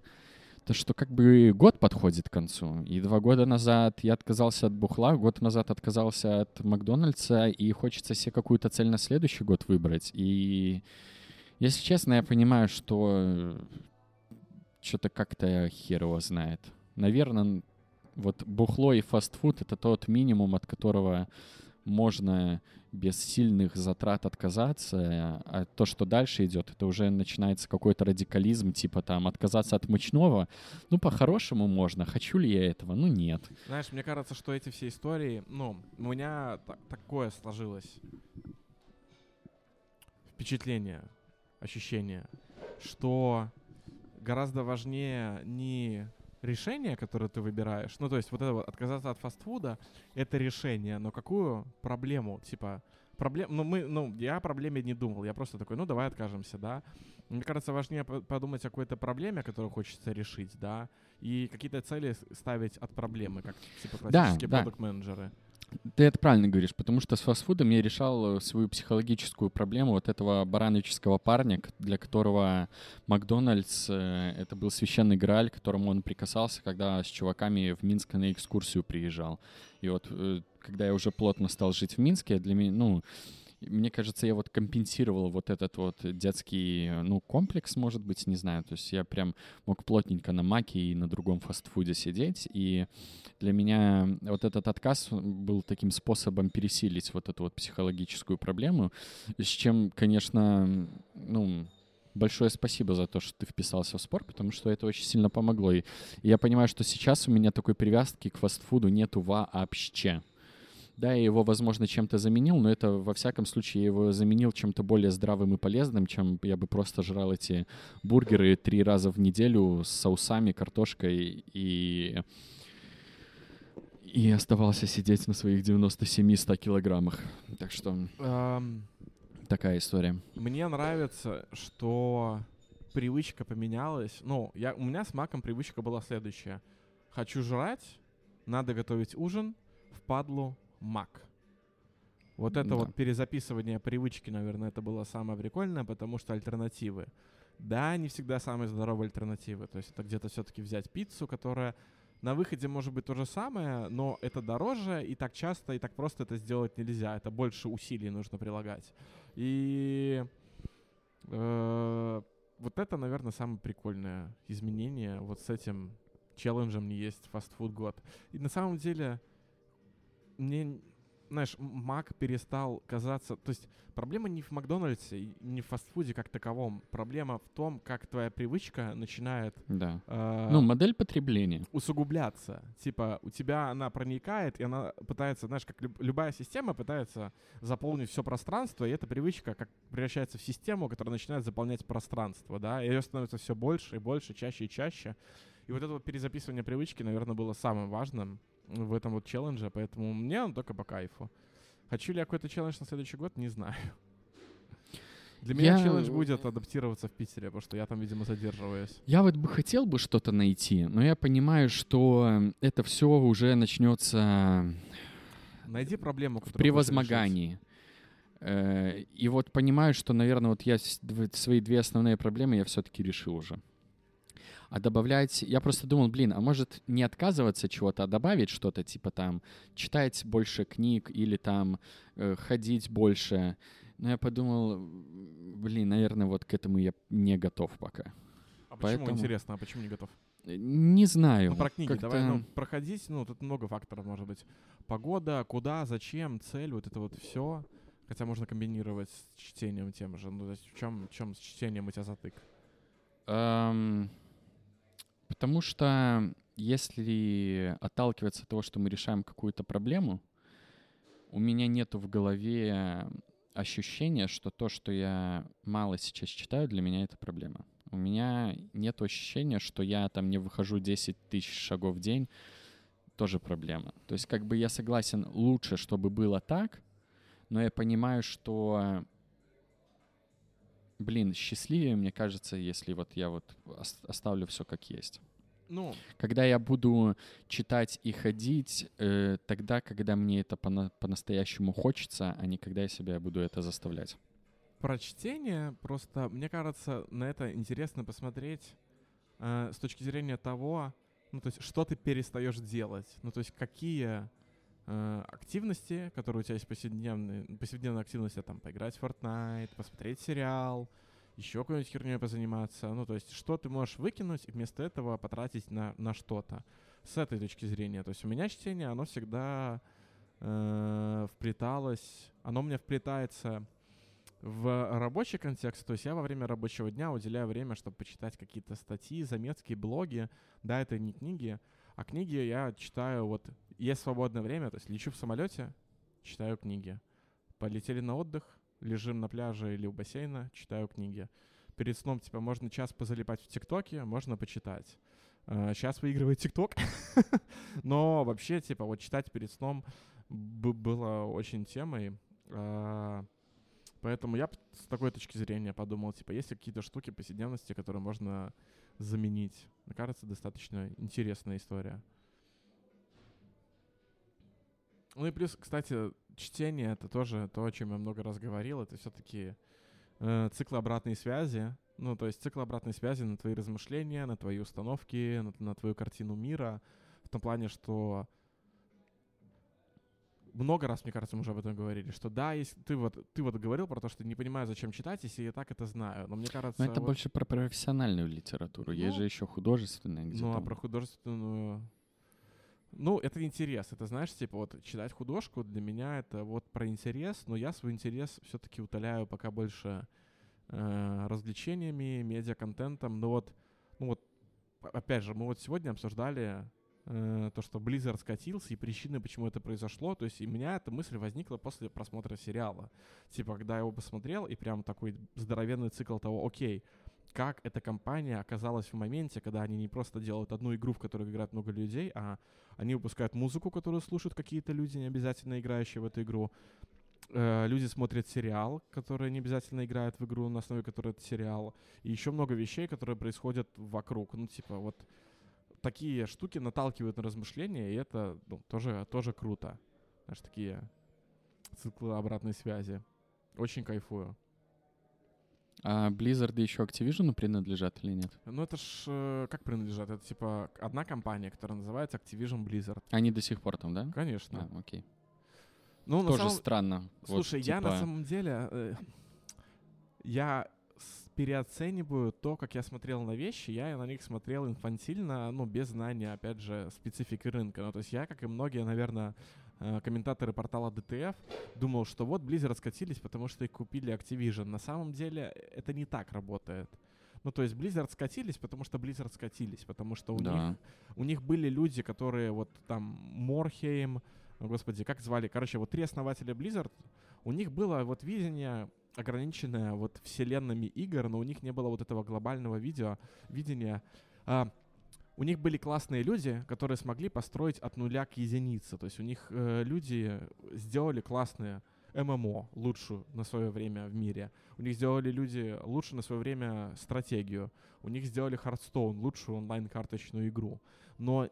То, что как бы год подходит к концу, и два года назад я отказался от бухла, год назад отказался от Макдональдса, и хочется себе какую-то цель на следующий год выбрать. И, если честно, я понимаю, что что-то как-то хер его знает. Наверное, вот бухло и фастфуд — это тот минимум, от которого можно без сильных затрат отказаться, а то, что дальше идет, это уже начинается какой-то радикализм, типа там отказаться от мучного. Ну, по-хорошему можно. Хочу ли я этого? Ну, нет. Знаешь, мне кажется, что эти все истории, ну, у меня та- такое сложилось впечатление, ощущение, что гораздо важнее не решение, которое ты выбираешь, ну, то есть вот это вот отказаться от фастфуда, это решение, но какую проблему, типа, проблем, ну, мы, ну, я о проблеме не думал, я просто такой, ну, давай откажемся, да, мне кажется, важнее по- подумать о какой-то проблеме, которую хочется решить, да, и какие-то цели ставить от проблемы, как типа Да, классические да. продукт-менеджеры. Ты это правильно говоришь, потому что с фастфудом я решал э, свою психологическую проблему вот этого барановического парня, для которого Макдональдс э, это был священный грааль, к которому он прикасался, когда с чуваками в Минск на экскурсию приезжал. И вот э, когда я уже плотно стал жить в Минске, для меня, ну, мне кажется, я вот компенсировал вот этот вот детский, э, ну, комплекс, может быть, не знаю. То есть я прям мог плотненько на маке и на другом фастфуде сидеть, и для меня вот этот отказ был таким способом пересилить вот эту вот психологическую проблему, с чем, конечно, ну, большое спасибо за то, что ты вписался в спорт, потому что это очень сильно помогло. И я понимаю, что сейчас у меня такой привязки к фастфуду нету вообще. Да, я его, возможно, чем-то заменил, но это, во всяком случае, я его заменил чем-то более здравым и полезным, чем я бы просто жрал эти бургеры три раза в неделю с соусами, картошкой и и оставался сидеть на своих 97-100 килограммах. Так что Эм, такая история. Мне нравится, что привычка поменялась. Ну, я, у меня с маком привычка была следующая. Хочу жрать, надо готовить ужин, впадлу мак. Вот это Да. вот перезаписывание привычки, наверное, это было самое прикольное, потому что альтернативы. Да, не всегда самые здоровые альтернативы. То есть это где-то все-таки взять пиццу, которая на выходе может быть то же самое, но это дороже, и так часто, и так просто это сделать нельзя. Это больше усилий нужно прилагать. И э, вот это, наверное, самое прикольное изменение вот с этим челленджем не есть фастфуд год. И на самом деле мне, знаешь, Мак перестал казаться... То есть проблема не в Макдональдсе, не в фастфуде как таковом. Проблема в том, как твоя привычка начинает Да. э, Ну, модель потребления. усугубляться. Типа, у тебя она проникает, и она пытается, знаешь, как люб- любая система пытается заполнить все пространство, и эта привычка как превращается в систему, которая начинает заполнять пространство, да, и ее становится все больше и больше, чаще и чаще. И вот это вот перезаписывание привычки, наверное, было самым важным в этом вот челлендже, поэтому мне он только по кайфу. Хочу ли я какой-то челлендж на следующий год, не знаю. Для меня Я- челлендж будет адаптироваться в Питере, потому что я там, видимо, задерживаюсь. Я вот бы хотел бы что-то найти, но я понимаю, что это все уже начнется Найди проблему, в превозмогании. Э, И вот понимаю, что, наверное, вот я свои две основные проблемы я все-таки решил уже. А добавлять, я просто думал, блин, а может не отказываться от чего-то, а добавить что-то, типа там читать больше книг или там э, ходить больше. Но я подумал, блин, наверное, вот к этому я не готов пока. А почему, Поэтому- интересно, а почему не готов? Э, Не знаю. Ну, про книги как-то- давай, ну, проходить, ну, тут много факторов может быть. Погода, куда, зачем, цель, вот это вот все. Хотя можно комбинировать с чтением тем же. Ну, то есть в чем, в чем с чтением у тебя затык? Эм, потому что если отталкиваться от того, что мы решаем какую-то проблему, у меня нету в голове ощущения, что то, что я мало сейчас читаю, для меня это проблема. У меня нет ощущения, что я там не выхожу 10 тысяч шагов в день, тоже проблема. То есть как бы я согласен, лучше, чтобы было так, но я понимаю, что, блин, счастливее, мне кажется, если вот я вот оставлю все как есть. Ну, когда я буду читать и ходить, э, тогда, когда мне это по- по-настоящему хочется, а не когда я себя буду это заставлять. Про чтение просто, мне кажется, на это интересно посмотреть э, с точки зрения того, ну, то есть, что ты перестаешь делать. Ну, то есть, какие активности, которые у тебя есть повседневные, повседневная активность, там, поиграть в Fortnite, посмотреть сериал, еще какой-нибудь херней позаниматься. Ну, то есть, что ты можешь выкинуть и вместо этого потратить на, на что-то. С этой точки зрения. То есть у меня чтение, оно всегда э, вплеталось, оно мне вплетается в рабочий контекст, то есть я во время рабочего дня уделяю время, чтобы почитать какие-то статьи, заметки, блоги. Да, это не книги, а книги я читаю вот, есть свободное время, то есть лечу в самолете, читаю книги. Полетели на отдых, лежим на пляже или у бассейна, читаю книги. Перед сном, типа, можно час позалипать в ТикТоке, можно почитать. Сейчас а, выигрывает ТикТок. Но вообще, типа, вот читать перед сном было очень темой. А, поэтому я с такой точки зрения подумал, типа, есть ли какие-то штуки повседневности, которые можно заменить. Мне кажется, достаточно интересная история. Ну и плюс, кстати, чтение это тоже то, о чем я много раз говорил. Это все-таки э, цикл обратной связи. Ну, то есть цикл обратной связи на твои размышления, на твои установки, на, на твою картину мира. В том плане, что много раз, мне кажется, мы уже об этом говорили, что да, если ты вот, ты вот говорил про то, что не понимаю, зачем читать, если я так это знаю. Но мне кажется... Но это вот... больше про профессиональную литературу. Ну, Есть же еще художественная, Ну, а про художественную... Ну, это интерес. Это, знаешь, типа, вот читать художку для меня это вот про интерес, но я свой интерес все-таки утоляю пока больше э, развлечениями, медиа-контентом. Но вот, ну вот, опять же, мы вот сегодня обсуждали э, то, что Blizzard скатился и причины, почему это произошло. То есть и у меня эта мысль возникла после просмотра сериала. Типа, когда я его посмотрел, и прям такой здоровенный цикл того, окей, как эта компания оказалась в моменте, когда они не просто делают одну игру, в которой играет много людей, а они выпускают музыку, которую слушают какие-то люди, не обязательно играющие в эту игру. Э, люди смотрят сериал, который не обязательно играет в игру, на основе которой это сериал. И еще много вещей, которые происходят вокруг. Ну, типа, вот такие штуки наталкивают на размышления, и это ну, тоже, тоже круто. Знаешь, такие циклы обратной связи. Очень кайфую. А Blizzard еще Activision принадлежат или нет? Ну это ж э, как принадлежат? Это типа одна компания, которая называется Activision Blizzard. Они до сих пор там, да? Конечно. А, окей. Ну, Тоже самом... странно. Слушай, вот, я типа... на самом деле... Э, я переоцениваю то, как я смотрел на вещи, я на них смотрел инфантильно, ну, без знания, опять же, специфики рынка. Ну, то есть я, как и многие, наверное, комментаторы портала DTF думал, что вот Blizzard раскатились, потому что их купили Activision. На самом деле это не так работает. Ну, то есть Blizzard скатились, потому что Blizzard скатились, потому что у, да. них, у них были люди, которые вот там Морхейм, господи, как звали, короче, вот три основателя Blizzard, у них было вот видение ограниченное вот вселенными игр, но у них не было вот этого глобального видео, видения. А, у них были классные люди, которые смогли построить от нуля к единице. То есть у них э, люди сделали классные ММО лучшую на свое время в мире. У них сделали люди лучше на свое время стратегию. У них сделали Hearthstone, лучшую онлайн-карточную игру. Но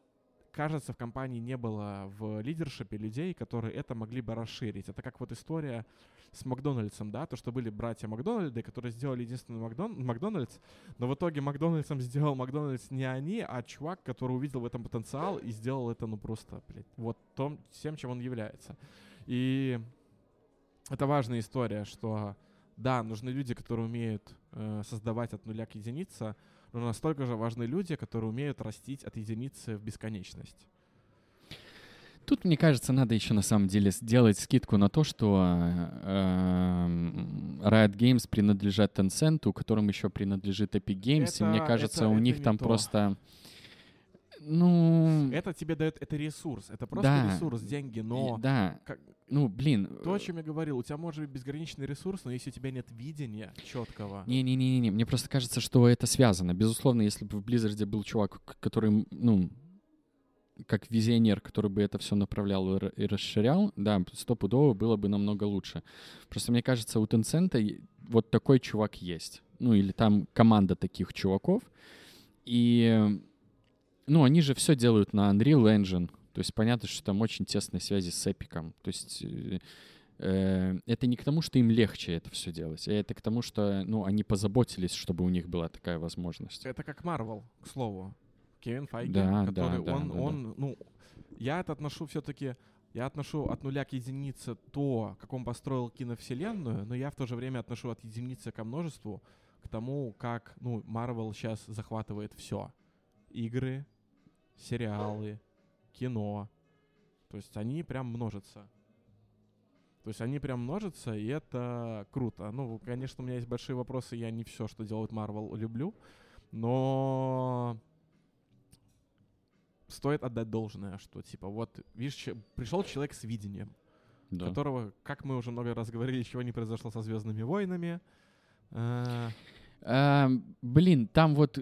кажется, в компании не было в лидершипе людей, которые это могли бы расширить. Это как вот история с Макдональдсом, да, то, что были братья Макдональды, которые сделали единственный Макдон... Макдональдс, но в итоге Макдональдсом сделал Макдональдс не они, а чувак, который увидел в этом потенциал и сделал это, ну, просто, блядь, вот том, тем, чем он является. И это важная история, что, да, нужны люди, которые умеют э, создавать от нуля к единице, но настолько же важны люди, которые умеют растить от единицы в бесконечность. Тут, мне кажется, надо еще на самом деле сделать скидку на то, что э, Riot Games принадлежат Tencent, у которым еще принадлежит Epic Games, это, и мне кажется, это, у это них там то. просто Ну, Это тебе дает, это ресурс, это просто Да. ресурс, деньги, и- но да, как- ну, блин. то, о чем я говорил, у тебя может быть безграничный ресурс, но если у тебя нет видения четкого, Не-не-не-не, мне просто кажется, что это связано. Безусловно, если бы в Blizzard е был чувак, который, ну, как визионер, который бы это все направлял и ра- и расширял, да, стопудово было бы намного лучше. Просто мне кажется, у Tencent вот такой чувак есть. Ну, или там команда таких чуваков. И, э, ну, они же все делают на Unreal Engine. То есть понятно, что там очень тесные связи с Epic ом. То есть э, э, это не к тому, что им легче это все делать, а это к тому, что, ну, они позаботились, чтобы у них была такая возможность. это как Марвел, к слову. Кевин Файги, Да, который да, да, он, да, да. он, ну, я это отношу все-таки, я отношу от нуля к единице то, как он построил киновселенную, но я в то же время отношу от единицы ко множеству к тому, как, ну, Марвел сейчас захватывает все. Игры, сериалы, кино. То есть они прям множатся. То есть они прям множатся, и это круто. Ну, конечно, у меня есть большие вопросы, я не все, что делает Marvel, люблю, но стоит отдать должное, что типа вот, видишь, пришел человек с видением, Да. которого, как мы уже много раз говорили, чего не произошло со Звездными войнами. А, блин, там вот...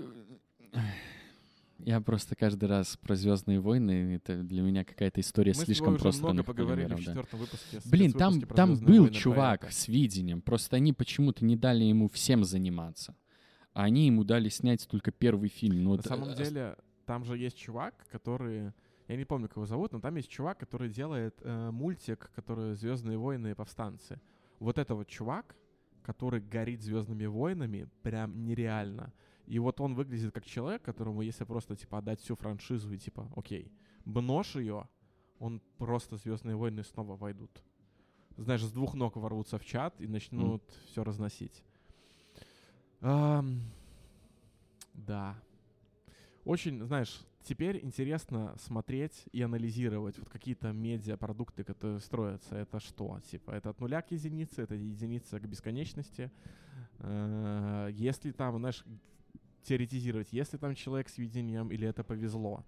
Я просто каждый раз про Звездные войны, это для меня какая-то история мы слишком просто много поговорили в да. четвертом выпуске. Блин, там, там «Звездные был войны» чувак это. с видением, просто они почему-то не дали ему всем заниматься. А они ему дали снять только первый фильм. Ну, На вот, самом деле, там же есть чувак, который... Я не помню, как его зовут, но там есть чувак, который делает э, мультик, который Звездные войны и повстанцы. Вот это вот чувак, который горит Звездными войнами, прям нереально. И вот он выглядит как человек, которому, если просто типа отдать всю франшизу и типа, окей, бношь ее, он просто Звездные войны снова войдут. Знаешь, с двух ног ворвутся в чат и начнут все разносить. Ам, да. Очень, знаешь, теперь интересно смотреть и анализировать вот какие-то медиапродукты, которые строятся. Это что? Типа, это от нуля к единице, это единица к бесконечности. Э, Если там, знаешь, теоретизировать, если там человек с видением или это повезло.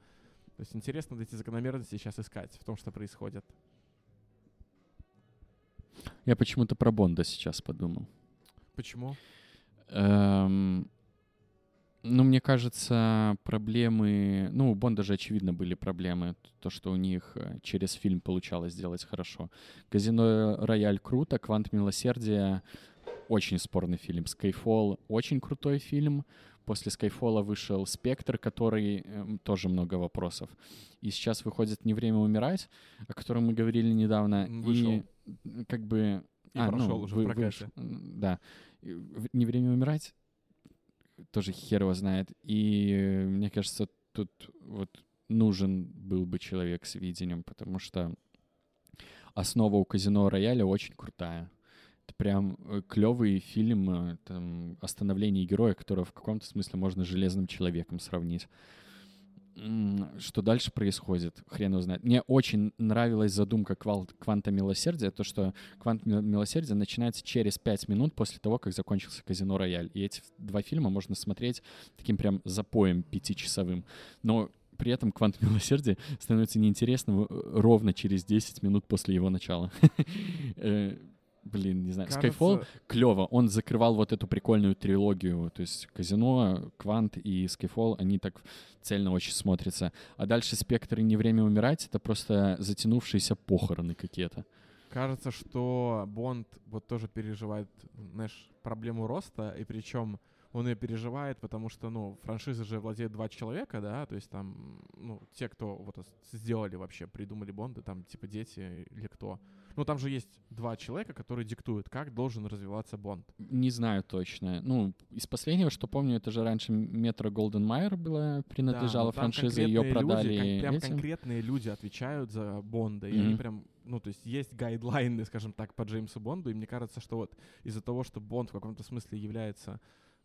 То есть интересно вот эти закономерности сейчас искать в том, что происходит. Я почему-то про Бонда сейчас подумал. Почему? Эм, ну, мне кажется, проблемы... Ну, у Бонда же, очевидно, были проблемы. То, что у них э, через фильм получалось сделать хорошо. «Казино Рояль» круто, «Квант милосердия» — очень спорный фильм. «Скайфолл» — очень крутой фильм. После «Скайфолла» вышел «Спектр», который эм, тоже много вопросов. И сейчас выходит «Не время умирать», о котором мы говорили недавно. Вышел. И как бы... И а, прошел ну, уже вы- в прокате. м, Да. «Не время умирать» тоже хер его знает. И э, мне кажется, тут вот нужен был бы человек с видением, потому что основа у казино рояля очень крутая. Прям клевый фильм э, там, о становлении героя, которого в каком-то смысле можно с железным человеком сравнить. Что дальше происходит, хрен его знает. Мне очень нравилась задумка кванта милосердия, то, что квант Мил- милосердия начинается через пять минут после того, как закончился казино рояль. И эти два фильма можно смотреть таким прям запоем пятичасовым. Но при этом квант милосердия становится неинтересным э, ровно через 10 минут после его начала. Блин, не знаю. Skyfall Кажется, клево. Он закрывал вот эту прикольную трилогию. То есть Казино, Квант и Skyfall, они так цельно очень смотрятся. А дальше Спектр и Не время умирать — это просто затянувшиеся похороны какие-то. Кажется, что Бонд вот тоже переживает, знаешь, проблему роста, и причем он ее переживает, потому что, ну, франшизы же владеют два человека, да, то есть там, ну, те, кто вот сделали вообще, придумали Бонды, там, типа, дети или кто. Ну, там же есть два человека, которые диктуют, как должен развиваться Бонд. Не знаю точно. Ну, из последнего, что помню, это же раньше Метро Голден Майер была, принадлежала Да, франшизе, ее конкретные люди, продали кон- прям этим. конкретные люди отвечают за Бонда, и они Мгм. прям, ну, то есть есть гайдлайны, скажем так, по Джеймсу Бонду, и мне кажется, что вот из-за того, что Бонд в каком-то смысле является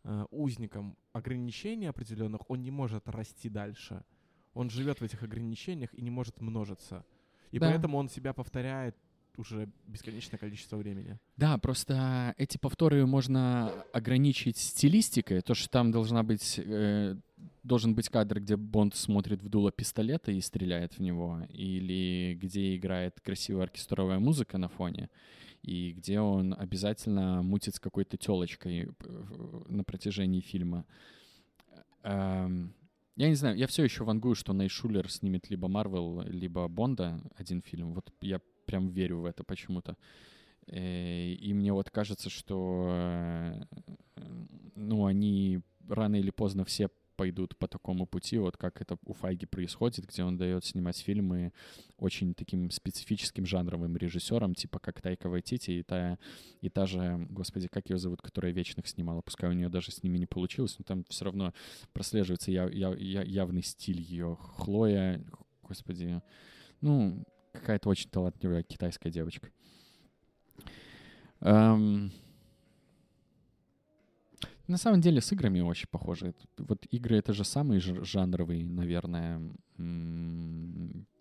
э, узником ограничений определенных, он не может расти дальше. Он живет в этих ограничениях и не может множиться. И Да. поэтому он себя повторяет уже бесконечное количество времени. Да, просто эти повторы можно ограничить стилистикой, то, что там должна быть э, должен быть кадр, где Бонд смотрит в дуло пистолета и стреляет в него, или где играет красивая оркестровая музыка на фоне, и где он обязательно мутит с какой-то телочкой на протяжении фильма. Эм, я не знаю, я все еще вангую, что Найшулер снимет либо Марвел, либо Бонда один фильм. Вот я прям верю в это почему-то. Э, и мне вот кажется, что э, ну, они рано или поздно все пойдут по такому пути, вот как это у Файги происходит, где он дает снимать фильмы очень таким специфическим жанровым режиссером, типа как Тайка Вайтити и та, и та же, господи, как ее зовут, которая «Вечных» снимала, пускай у нее даже с ними не получилось, но там все равно прослеживается я, я, я, явный стиль ее. Хлоя, господи, ну, какая-то очень талантливая китайская девочка. Эм... На самом деле с играми очень похоже. Вот игры — это же самый жанровый, наверное,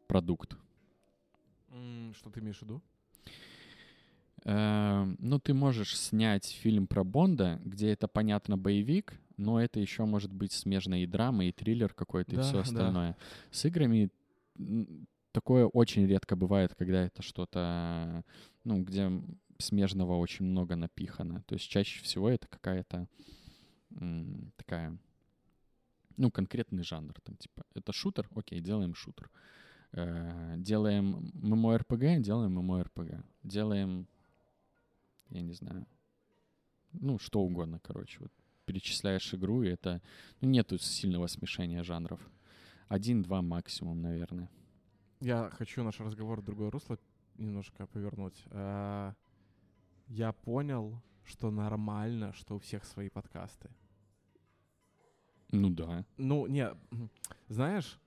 продукт. Что ты имеешь в виду? Эм, ну, ты можешь снять фильм про Бонда, где это, понятно, боевик, но это еще может быть смежная и драма, и триллер какой-то, да, и все остальное. Да. С играми такое очень редко бывает, когда это что-то, ну, где смежного очень много напихано. То есть чаще всего это какая-то такая, ну, конкретный жанр. Там, типа, это шутер, окей, делаем шутер. Э, делаем MMORPG, делаем MMORPG. Делаем, я не знаю, ну, что угодно, короче. Вот перечисляешь игру, и это... Ну, нету сильного смешения жанров. Один-два максимум, наверное. Я хочу наш разговор в другое русло немножко повернуть. Э, я понял, что нормально, что у всех свои подкасты. Ну да. Ну, не, знаешь,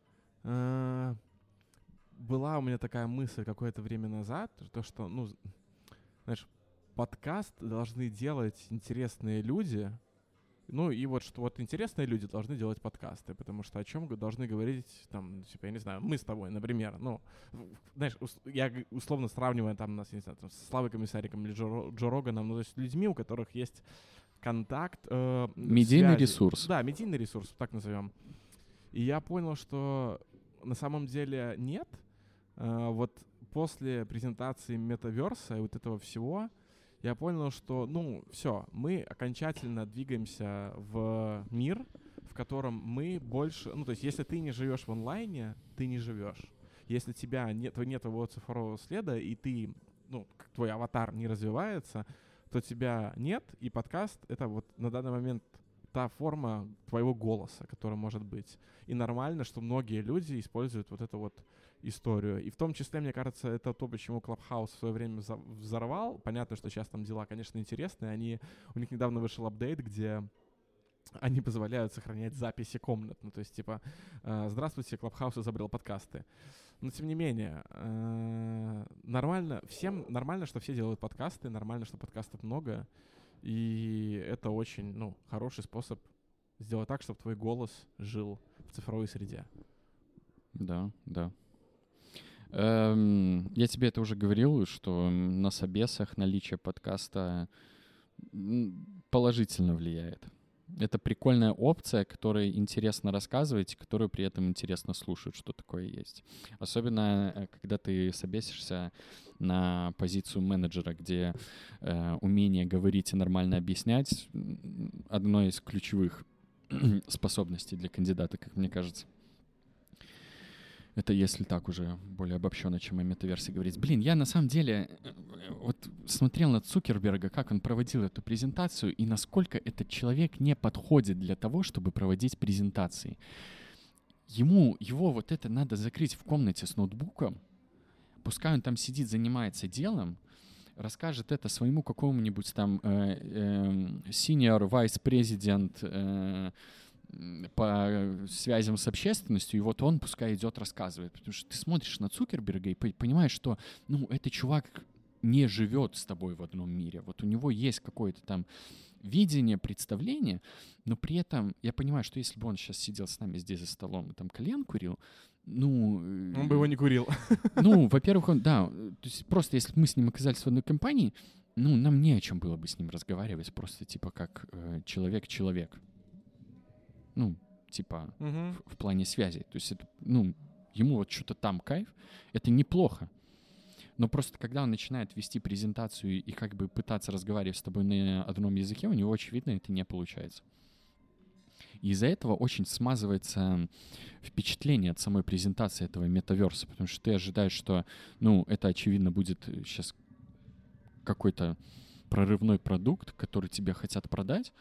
э, была у меня такая мысль какое-то время назад, то, что, ну, знаешь, подкаст должны делать интересные люди, ну и вот что вот интересные люди должны делать подкасты, потому что о чем должны говорить, там, типа, я не знаю, мы с тобой, например, ну, знаешь, я условно сравниваю там нас, не знаю, там, с Славой Комиссариком или Джо, Джо Роганом, ну, то есть людьми, у которых есть контакт. Э, медийный связи. ресурс. Да, медийный ресурс, так назовем. И я понял, что на самом деле нет. Э, вот после презентации метаверса и вот этого всего, я понял, что, ну, все, мы окончательно двигаемся в мир, в котором мы больше, ну, то есть, если ты не живешь в онлайне, ты не живешь. Если тебя нет, нет твоего цифрового следа, и ты, ну, твой аватар не развивается, то тебя нет, и подкаст — это вот на данный момент та форма твоего голоса, которая может быть. И нормально, что многие люди используют вот эту вот историю. И в том числе, мне кажется, это то, почему Clubhouse в свое время взорвал. Понятно, что сейчас там дела, конечно, интересные. Они, у них недавно вышел апдейт, где они позволяют сохранять записи комнат. Ну, то есть, типа, э, здравствуйте, Clubhouse изобрел подкасты. Но, тем не менее, э, нормально, всем нормально, что все делают подкасты, нормально, что подкастов много. И это очень, ну, хороший способ сделать так, чтобы твой голос жил в цифровой среде. Да, да. Эм, я тебе это уже говорил, что на собесах наличие подкаста положительно влияет. Это прикольная опция, которой интересно рассказывать, которую при этом интересно слушать, что такое есть. Особенно, э, когда ты собесишься на позицию менеджера, где э, умение говорить и нормально объяснять одно из ключевых способностей для кандидата, как мне кажется. Это если так уже более обобщенно, чем о метаверсии говорить. Блин, я на самом деле э, вот смотрел на Цукерберга, как он проводил эту презентацию, и насколько этот человек не подходит для того, чтобы проводить презентации. Ему, его вот это надо закрыть в комнате с ноутбуком, пускай он там сидит, занимается делом, расскажет это своему какому-нибудь там э, э, senior vice president э, по связям с общественностью, и вот он пускай идет рассказывает. Потому что ты смотришь на Цукерберга и понимаешь, что, ну, этот чувак не живет с тобой в одном мире. Вот у него есть какое-то там видение, представление, но при этом я понимаю, что если бы он сейчас сидел с нами здесь за столом и там колен курил, ну... Он бы его не курил. Ну, во-первых, он, да, то есть просто если бы мы с ним оказались в одной компании, ну, нам не о чем было бы с ним разговаривать, просто типа как э, человек-человек ну, типа, Мгм. в, в плане связи. То есть это, ну, ему вот что-то там кайф, это неплохо. Но просто когда он начинает вести презентацию и как бы пытаться разговаривать с тобой на одном языке, у него, очевидно, это не получается. И из-за этого очень смазывается впечатление от самой презентации этого метаверса, потому что ты ожидаешь, что, ну, это, очевидно, будет сейчас какой-то прорывной продукт, который тебе хотят продать.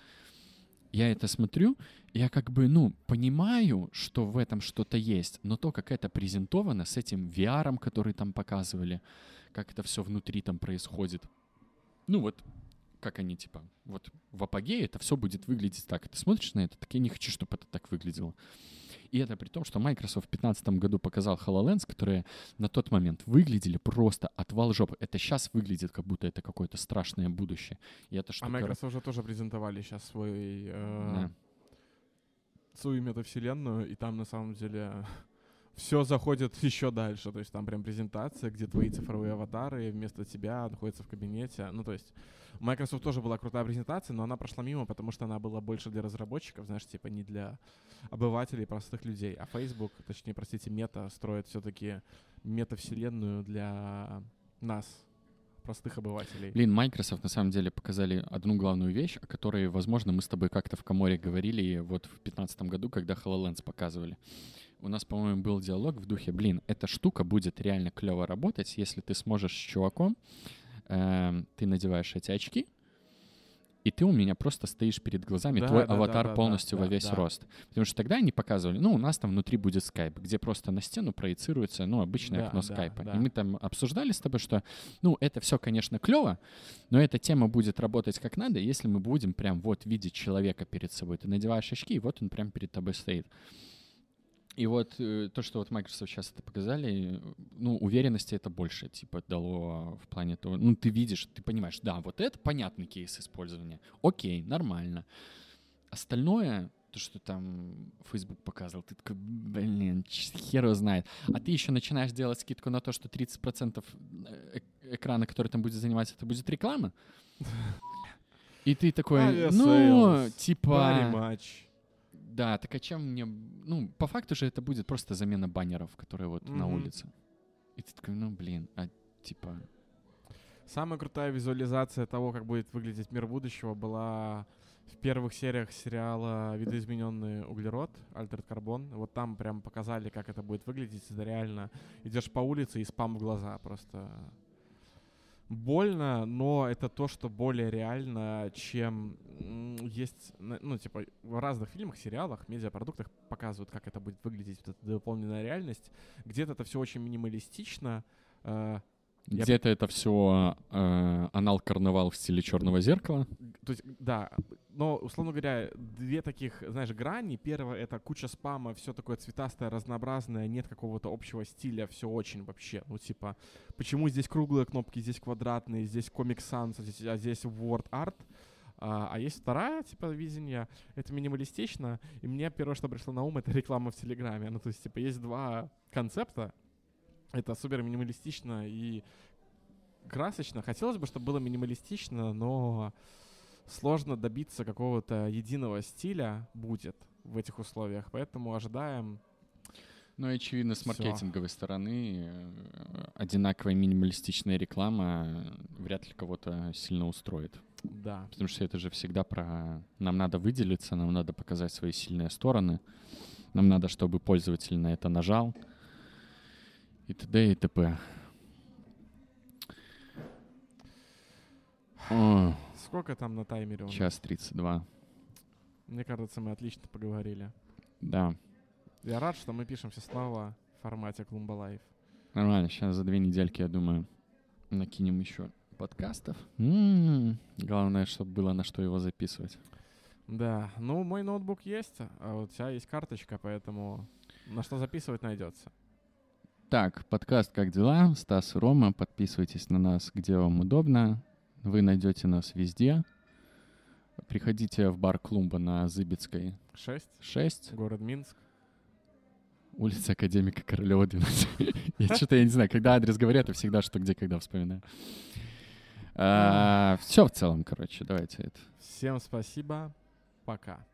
Я это смотрю, я как бы, ну, понимаю, что в этом что-то есть, но то, как это презентовано с этим VR, который там показывали, как это все внутри там происходит. Ну вот, как они типа, вот в апогее это все будет выглядеть так. Ты смотришь на это, так я не хочу, чтобы это так выглядело. И это при том, что Microsoft в 2015 году показал HoloLens, которые на тот момент выглядели просто отвал жопы. Это сейчас выглядит, как будто это какое-то страшное будущее. И это А штука... Microsoft уже тоже презентовали сейчас свой э, Да. свою метавселенную, и там на самом деле все заходит еще дальше. То есть там прям презентация, где твои цифровые аватары вместо тебя находятся в кабинете. Ну, то есть у Microsoft тоже была крутая презентация, но она прошла мимо, потому что она была больше для разработчиков, знаешь, типа не для обывателей, простых людей. А Facebook, точнее, простите, мета строит все-таки метавселенную для нас, простых обывателей. Блин, Microsoft на самом деле показали одну главную вещь, о которой, возможно, мы с тобой как-то в Каморе говорили вот в 2015 году, когда HoloLens показывали. У нас, по-моему, был диалог в духе, блин, эта штука будет реально клево работать, если ты сможешь с чуваком, эм, ты надеваешь эти очки, и ты у меня просто стоишь перед глазами, Да, твой да, да, аватар да, полностью да, во весь да. рост. Потому что тогда они показывали, ну, у нас там внутри будет скайп, где просто на стену проецируется, ну, обычное Да, окно да, скайпа. да. И мы там обсуждали с тобой, что, ну, это все, конечно, клево, но эта тема будет работать как надо, если мы будем прям вот видеть человека перед собой. Ты надеваешь очки, и вот он прям перед тобой стоит. И вот э, то, что вот Microsoft сейчас это показали, ну, уверенности это больше, типа, дало в плане того, ну, ты видишь, ты понимаешь, да, вот это понятный кейс использования. Окей, нормально. Остальное, то, что там Facebook показывал, ты такой, блин, хер его знает. А ты еще начинаешь делать скидку на то, что 30% э- экрана, который там будет занимать, это будет реклама. И ты такой, ну, Aviasales, типа... Да, так а чем мне... Ну, по факту же это будет просто замена баннеров, которые вот на Мгм. улице. И ты такой, ну, блин, а типа... Самая крутая визуализация того, как будет выглядеть мир будущего, была в первых сериях сериала «Видоизмененный углерод», «Альтеред Карбон». Вот там прям показали, как это будет выглядеть. Это реально идешь по улице и спам в глаза. Просто больно, но это то, что более реально, чем есть, ну, типа, в разных фильмах, сериалах, медиапродуктах показывают, как это будет выглядеть, вот эта дополненная реальность. Где-то это все очень минималистично, э, Где-то это все анал-карнавал в стиле черного зеркала. То есть, да, но, условно говоря, две таких, знаешь, грани. Первое — это куча спама, все такое цветастое, разнообразное, нет какого-то общего стиля, все очень вообще. Ну, типа, почему здесь круглые кнопки, здесь квадратные, здесь Comic Sans, а здесь, а здесь Word Art, а, а есть вторая, типа, видение, это минималистично, и мне первое, что пришло на ум, это реклама в Телеграме. Ну, то есть, типа, есть два концепта, это супер минималистично и красочно. Хотелось бы, чтобы было минималистично, но сложно добиться какого-то единого стиля будет в этих условиях. Поэтому ожидаем. Ну и, очевидно, с Всё. маркетинговой стороны э, одинаковая минималистичная реклама э, вряд ли кого-то сильно устроит. Да. Потому что это же всегда про... Нам надо выделиться, нам надо показать свои сильные стороны, нам надо, чтобы пользователь на это нажал, и т.д. и т.п. О, Сколько там на таймере у нас? час 32. Мне кажется, мы отлично поговорили. Да, Я рад, что мы пишемся снова в формате Клумба Live. нормально. Сейчас за две недельки, я думаю, накинем еще подкастов. М, Главное, чтобы было на что его записывать. Да, ну мой ноутбук есть, а вот у тебя есть карточка, поэтому на что записывать найдется. Так, подкаст «Как дела?» Стас и Рома. Подписывайтесь на нас, где вам удобно. Вы найдете нас везде. Приходите в бар Клумба на Зыбецкой 6, 6, город Минск. улица Академика Королева 12. Я что-то, я не знаю, когда адрес говорят, я всегда что, где, когда вспоминаю. Все в целом, короче, давайте это. Всем спасибо, пока.